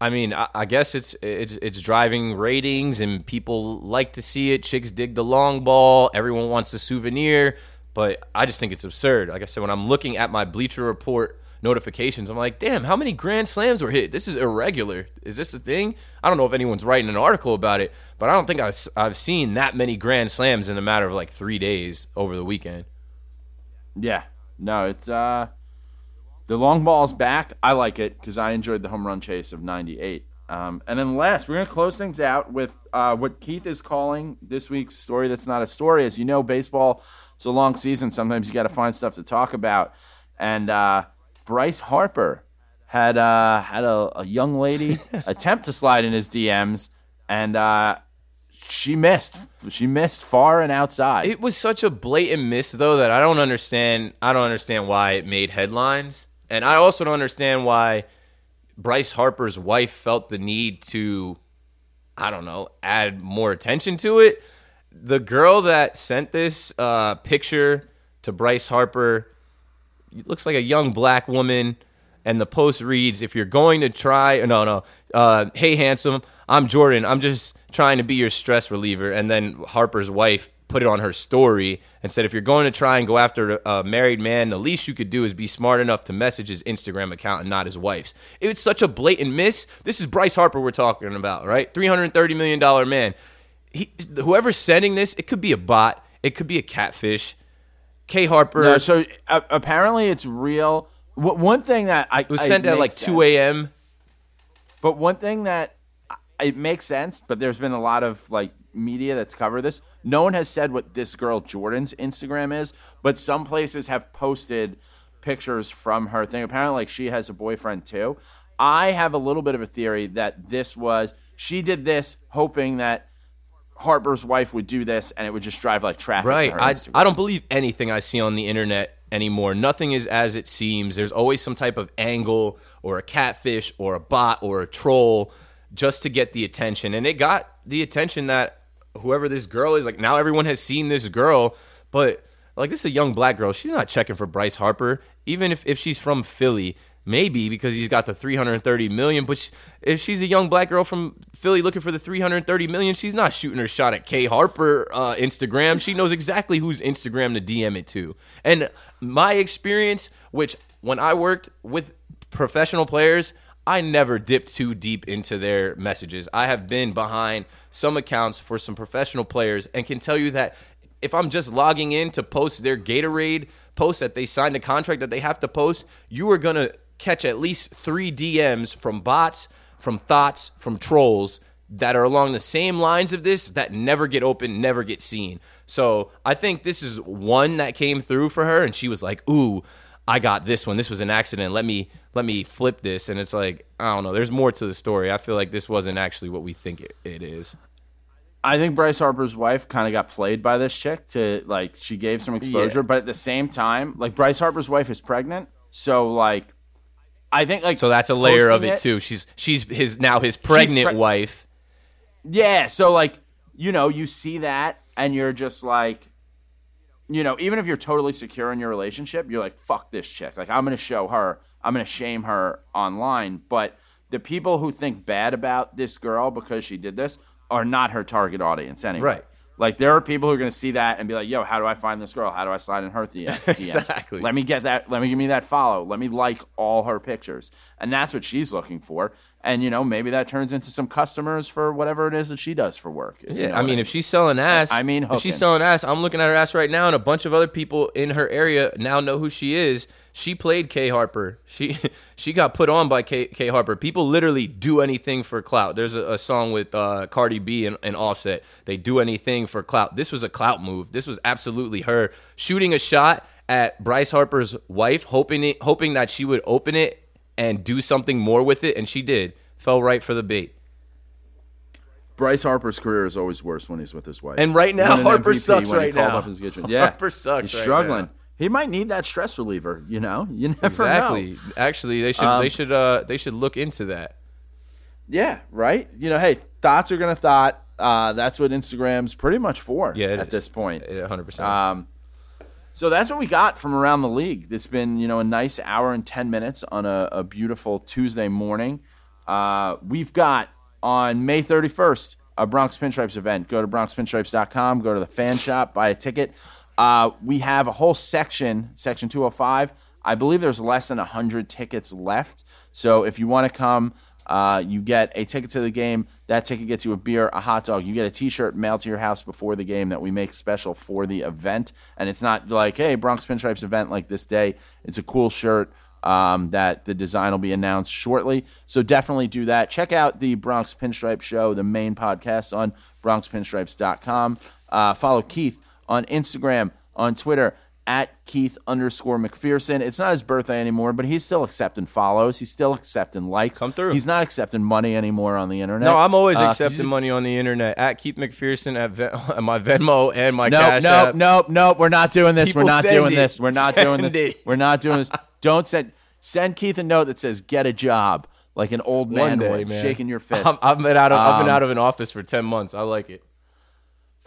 I mean, I, I guess it's it's it's driving ratings, and people like to see it. Chicks dig the long ball. Everyone wants a souvenir, but I just think it's absurd. Like I said, when I'm looking at my Bleacher Report notifications, I'm like, damn, how many grand slams were hit? This is irregular. Is this a thing? I don't know if anyone's writing an article about it, but I don't think I've, I've seen that many grand slams in a matter of like three days over the weekend. Yeah, no, it's uh, the long ball's back. I like it because I enjoyed the home run chase of '98. Um, and then last, we're gonna close things out with uh, what Keith is calling this week's story. That's not a story, as you know, baseball. It's a long season. Sometimes you got to find stuff to talk about. And uh, Bryce Harper had uh, had a, a young lady attempt to slide in his DMs, and uh, she missed. She missed far and outside. It was such a blatant miss though that I don't understand. I don't understand why it made headlines, and I also don't understand why Bryce Harper's wife felt the need to, I don't know, add more attention to it. The girl that sent this uh, picture to Bryce Harper looks like a young black woman. And the post reads, "If you're going to try, no, no, uh, hey handsome, I'm Jordan. I'm just trying to be your stress reliever." And then Harper's wife put it on her story and said, "If you're going to try and go after a married man, the least you could do is be smart enough to message his Instagram account and not his wife's." It's such a blatant miss. This is Bryce Harper we're talking about, right? Three hundred thirty million dollar man. He, whoever's sending this, it could be a bot, it could be a catfish. K Harper No, so uh, apparently it's real. W- one thing that I it was sent at like two a.m. But one thing that it makes sense, but there's been a lot of like media that's covered this. No one has said what this girl Jordan's Instagram is, but some places have posted pictures from her thing. Apparently, like she has a boyfriend too. I have a little bit of a theory that this was she did this hoping that Harper's wife would do this and it would just drive like traffic to Right. I, Instagram. I don't believe anything I see on the internet anymore. Nothing is as it seems. There's always some type of angle or a catfish or a bot or a troll just to get the attention. And it got the attention that whoever this girl is, like now everyone has seen this girl, but like this is a young black girl. She's not checking for Bryce Harper, even if, if she's from Philly. Maybe because he's got the 330 million, but sh- if she's a young black girl from Philly looking for the 330 million, she's not shooting her shot at Kay Harper uh, Instagram. She knows exactly whose Instagram to DM it to. And my experience, which when I worked with professional players, I never dip too deep into their messages. I have been behind some accounts for some professional players and can tell you that if I'm just logging in to post their Gatorade post that they signed a contract that they have to post, you are going to catch at least three DMs from bots, from thoughts, from trolls that are along the same lines of this that never get open, never get seen. So I think this is one that came through for her, and she was like, "Ooh, I got this one. This was an accident. Let me let me flip this." And it's like I don't know. There's more to the story. I feel like this wasn't actually what we think it, it is. I think Bryce Harper's wife kind of got played by this chick to like she gave some exposure, Yeah. but at the same time, like Bryce Harper's wife is pregnant, so like I think like So that's a layer of posting it too. She's she's his now his pregnant pre- wife. Yeah, so like you know you see that and you're just like, you know, even if you're totally secure in your relationship, you're like, fuck this chick. Like I'm gonna show her, I'm gonna shame her online. But the people who think bad about this girl because she did this are not her target audience anyway. Right. Like there are people who are going to see that and be like, "Yo, how do I find this girl? How do I slide in her DM- DMs? Exactly. Let me get that. Let me give me that follow. Let me like all her pictures." And that's what she's looking for. And you know, maybe that turns into some customers for whatever it is that she does for work. if you Yeah, know I mean, if she's selling ass, I mean, if she's selling ass, I'm looking at her ass right now, and a bunch of other people in her area now know who she is. She played Kay Harper. She she got put on by Kay, Kay Harper. People literally do anything for clout. There's a, a song with uh, Cardi B and, and Offset. They do anything for clout. This was a clout move. This was absolutely her shooting a shot at Bryce Harper's wife, hoping it, hoping that she would open it and do something more with it, and she did. Fell right for the bait. Bryce Harper's career is always worse when he's with his wife. And right now, an Harper MVP sucks right now. up his kitchen. Yeah, Harper sucks He's right struggling. now. He might need that stress reliever. You know, you never Exactly. know. Actually, they should Um, they should uh they should look into that. Yeah, right. You know, hey, thoughts are gonna thought. Uh, that's what Instagram's pretty much for. Yeah, at is. this point. 100%. Um, so that's what we got from around the league. It's been you know a nice hour and ten minutes on a, a beautiful Tuesday morning. Uh, we've got on May thirty first a Bronx Pinstripes event. Go to bronxpinstripes.com. Go to the fan shop. Buy a ticket. Uh, we have a whole section, section two hundred five. I believe there's less than hundred tickets left. So if you want to come. Uh, you get a ticket to the game. That ticket gets you a beer, a hot dog. You get a T-shirt mailed to your house before the game that we make special for the event. And it's not like, hey, Bronx Pinstripes event like this day. It's a cool shirt um, that the design will be announced shortly. So definitely do that. Check out the Bronx Pinstripe Show, the main podcast on BronxPinstripes.com. Uh, follow Keith on Instagram, on Twitter at Keith underscore McPherson. It's not his birthday anymore, but he's still accepting follows. He's still accepting likes. Come through. He's not accepting money anymore on the internet. no, I'm always Uh, accepting money on the internet at Keith McPherson at, Ven- at my Venmo and my Nope, Cash nope, App. nope, nope. We're not doing this. People we're not doing it. this. We're not Send doing this. it. We're not doing this. Don't send send Keith a note that says "Get a job," like an old man day, man. shaking your fist. I'm, I've been out of I've been Um, out of an office for ten months. I like it.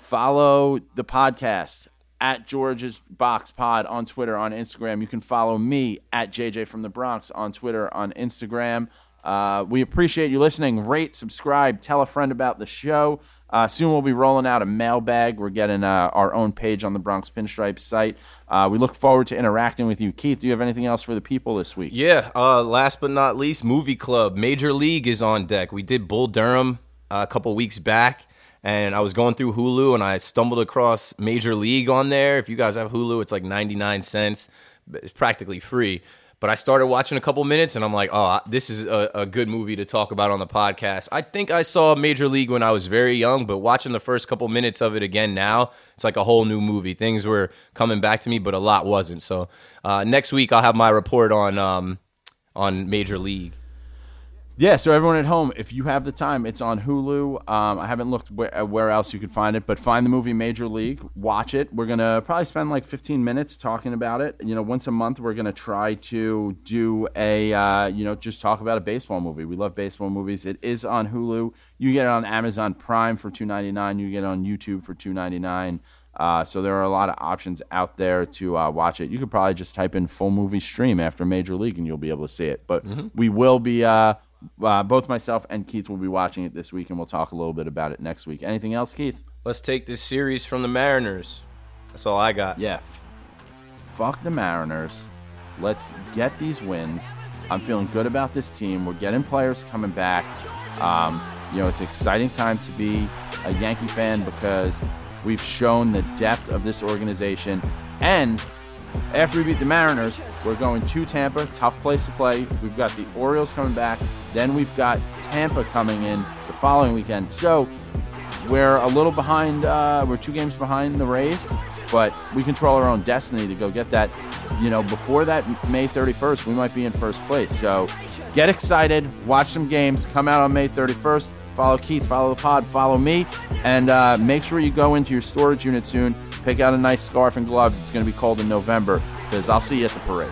Follow the podcast at George's Box Pod on Twitter, on Instagram. You can follow me at JJ from the Bronx on Twitter, on Instagram. Uh, we appreciate you listening. Rate, subscribe, tell a friend about the show. Uh, soon we'll be rolling out a mailbag. We're getting uh, our own page on the Bronx Pinstripe site. Uh, we look forward to interacting with you. Keith, do you have anything else for the people this week? Yeah. Uh, last but not least, Movie Club Major League is on deck. We did Bull Durham uh, a couple weeks back, and I was going through Hulu and I stumbled across Major League on there. If you guys have Hulu, it's like 99 cents. It's practically free. But I started watching a couple minutes and I'm like, oh, this is a, a good movie to talk about on the podcast. I think I saw Major League when I was very young, but watching the first couple minutes of it again now, it's like a whole new movie. Things were coming back to me, but a lot wasn't. So uh, next week I'll have my report on um, on Major League. Yeah, so everyone at home, if you have the time, it's on Hulu. Um, I haven't looked where, where else you could find it, but find the movie Major League, watch it. We're gonna probably spend like 15 minutes talking about it. You know, once a month, we're gonna try to do a, uh, you know, just talk about a baseball movie. We love baseball movies. It is on Hulu. You get it on Amazon Prime for 2.99. You get it on YouTube for 2.99. Uh, so there are a lot of options out there to uh, watch it. You could probably just type in full movie stream after Major League and you'll be able to see it. But we will be, uh, uh, both myself and Keith will be watching it this week and we'll talk a little bit about it next week. Anything else, Keith? Let's take this series from the Mariners. That's all I got. Yeah. F- fuck the Mariners. Let's get these wins. I'm feeling good about this team. We're getting players coming back. Um, you know, it's an exciting time to be a Yankee fan because we've shown the depth of this organization. And after we beat the Mariners, we're going to Tampa, tough place to play. We've got the Orioles coming back. Then we've got Tampa coming in the following weekend. So we're a little behind. Uh, we're two games behind the Rays, but we control our own destiny to go get that. You know, before that May 31st, we might be in first place. So get excited, watch some games, come out on May 31st. Follow Keith, follow the pod, follow me, and uh, make sure you go into your storage unit soon. Pick out a nice scarf and gloves. It's going to be cold in November because I'll see you at the parade.